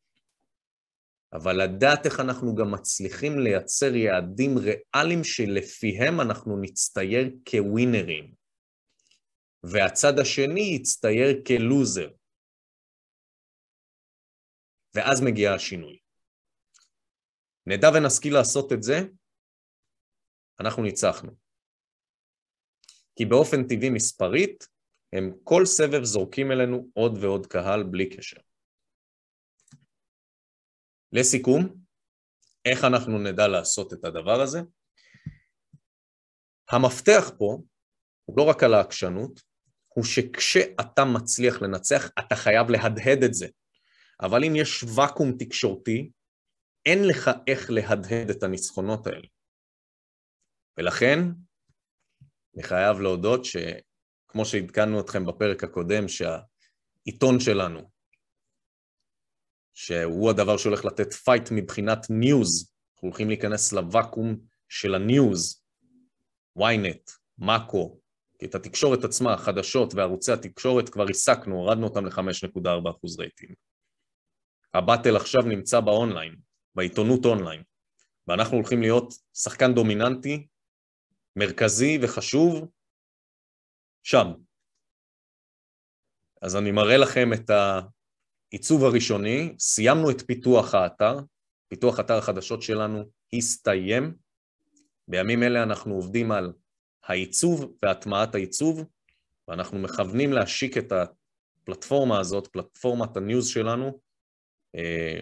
אבל לדעת איך אנחנו גם מצליחים לייצר יעדים ריאליים שלפיהם אנחנו נצטייר כווינרים, והצד השני יצטייר כלוזר. ואז מגיע השינוי. נדע ונשכיל לעשות את זה, אנחנו ניצחנו. כי באופן טבעי מספרית, הם כל סבב זורקים אלינו עוד ועוד קהל בלי קשר. לסיכום, איך אנחנו נדע לעשות את הדבר הזה? המפתח פה הוא לא רק על העקשנות, הוא שכשאתה מצליח לנצח, אתה חייב להדהד את זה. אבל אם יש ואקום תקשורתי, אין לך איך להדהד את הניצחונות האלה. ולכן, אני חייב להודות שכמו שעדכנו אתכם בפרק הקודם, שהעיתון שלנו, שהוא הדבר שהולך לתת fight מבחינת news, אנחנו הולכים להיכנס לוואקום של ה news, ynet, מאקו, כי את התקשורת עצמה, החדשות וערוצי התקשורת כבר ריסקנו, הורדנו אותם ל-5.4% רייטינג. ה battle עכשיו נמצא באונליין, בעיתונות אונליין, ואנחנו הולכים להיות שחקן דומיננטי, מרכזי וחשוב, שם. אז אני מראה לכם את העיצוב הראשוני, סיימנו את פיתוח האתר, פיתוח אתר החדשות שלנו הסתיים, בימים אלה אנחנו עובדים על העיצוב והטמעת העיצוב, ואנחנו מכוונים להשיק את הפלטפורמה הזאת, פלטפורמת ה news שלנו, אה,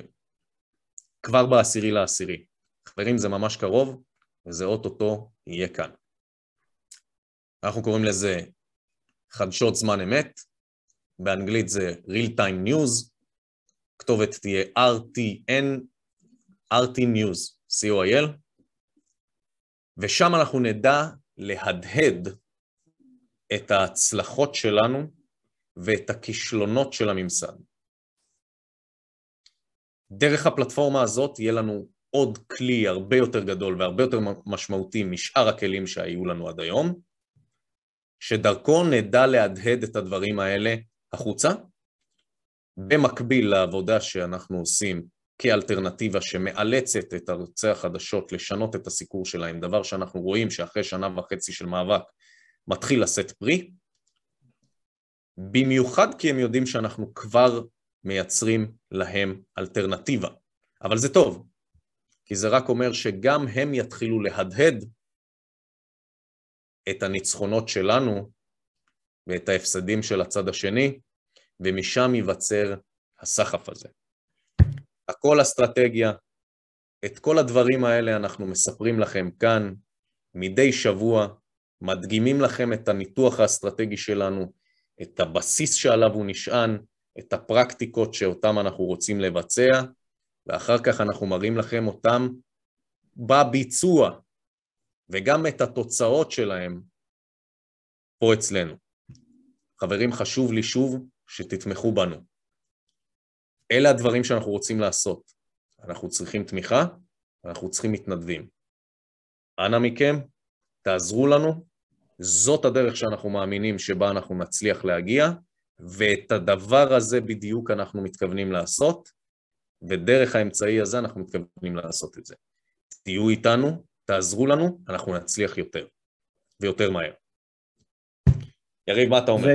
כבר בעשירי לעשירי. חברים, זה ממש קרוב, וזה אוטוטו יהיה כאן. אנחנו קוראים לזה חדשות זמן אמת, באנגלית זה real time news, כתובת תהיה RTN, RT News, co.il, ושם אנחנו נדע להדהד את ההצלחות שלנו ואת הכישלונות של הממסד. דרך הפלטפורמה הזאת יהיה לנו עוד כלי הרבה יותר גדול והרבה יותר משמעותי משאר הכלים שהיו לנו עד היום, שדרכו נדע להדהד את הדברים האלה החוצה, במקביל לעבודה שאנחנו עושים כאלטרנטיבה שמאלצת את ערוצי החדשות לשנות את הסיקור שלהם, דבר שאנחנו רואים שאחרי שנה וחצי של מאבק מתחיל לשאת פרי, במיוחד כי הם יודעים שאנחנו כבר מייצרים להם אלטרנטיבה. אבל זה טוב, כי זה רק אומר שגם הם יתחילו להדהד את הניצחונות שלנו ואת ההפסדים של הצד השני, ומשם ייווצר הסחף הזה. הכל אסטרטגיה, את כל הדברים האלה אנחנו מספרים לכם כאן מדי שבוע, מדגימים לכם את הניתוח האסטרטגי שלנו, את הבסיס שעליו הוא נשען, את הפרקטיקות שאותם אנחנו רוצים לבצע, ואחר כך אנחנו מראים לכם אותם בביצוע, וגם את התוצאות שלהם פה אצלנו. חברים, חשוב לי שוב שתתמכו בנו. אלה הדברים שאנחנו רוצים לעשות. אנחנו צריכים תמיכה, אנחנו צריכים מתנדבים. אנא מכם, תעזרו לנו, זאת הדרך שאנחנו מאמינים שבה אנחנו נצליח להגיע, ואת הדבר הזה בדיוק אנחנו מתכוונים לעשות, ודרך האמצעי הזה אנחנו מתכוונים לעשות את זה. תהיו איתנו, תעזרו לנו, אנחנו נצליח יותר, ויותר מהר. יריב, מה אתה אומר?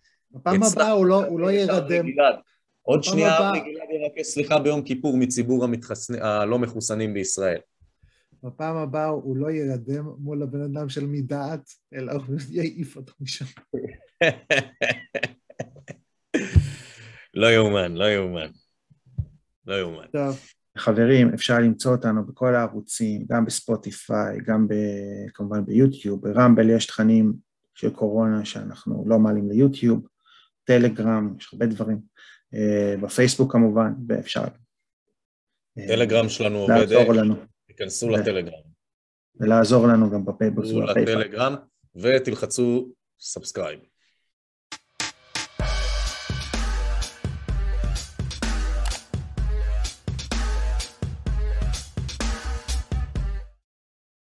בפעם הבאה הוא לא, הוא לא ירדם. עוד שנייה אברי גלעד יבקש סליחה ביום כיפור מציבור הלא מחוסנים בישראל. בפעם הבאה הוא לא ירדם מול הבן אדם של מדעת, אלא הוא יעיף אותו משם. *laughs* לא יאומן, לא יאומן. לא יאומן. טוב. חברים, אפשר למצוא אותנו בכל הערוצים, גם בספוטיפיי, גם ב, כמובן ביוטיוב, ברמבל יש תכנים של קורונה שאנחנו לא מעלים ליוטיוב, טלגרם, יש הרבה דברים, אה, בפייסבוק כמובן, ואפשר. טלגרם שלנו עובד, לעזור לנו. תיכנסו לטלגרם. ולעזור לנו גם בפייבוקס ולטלגרם, ותלחצו subscribe.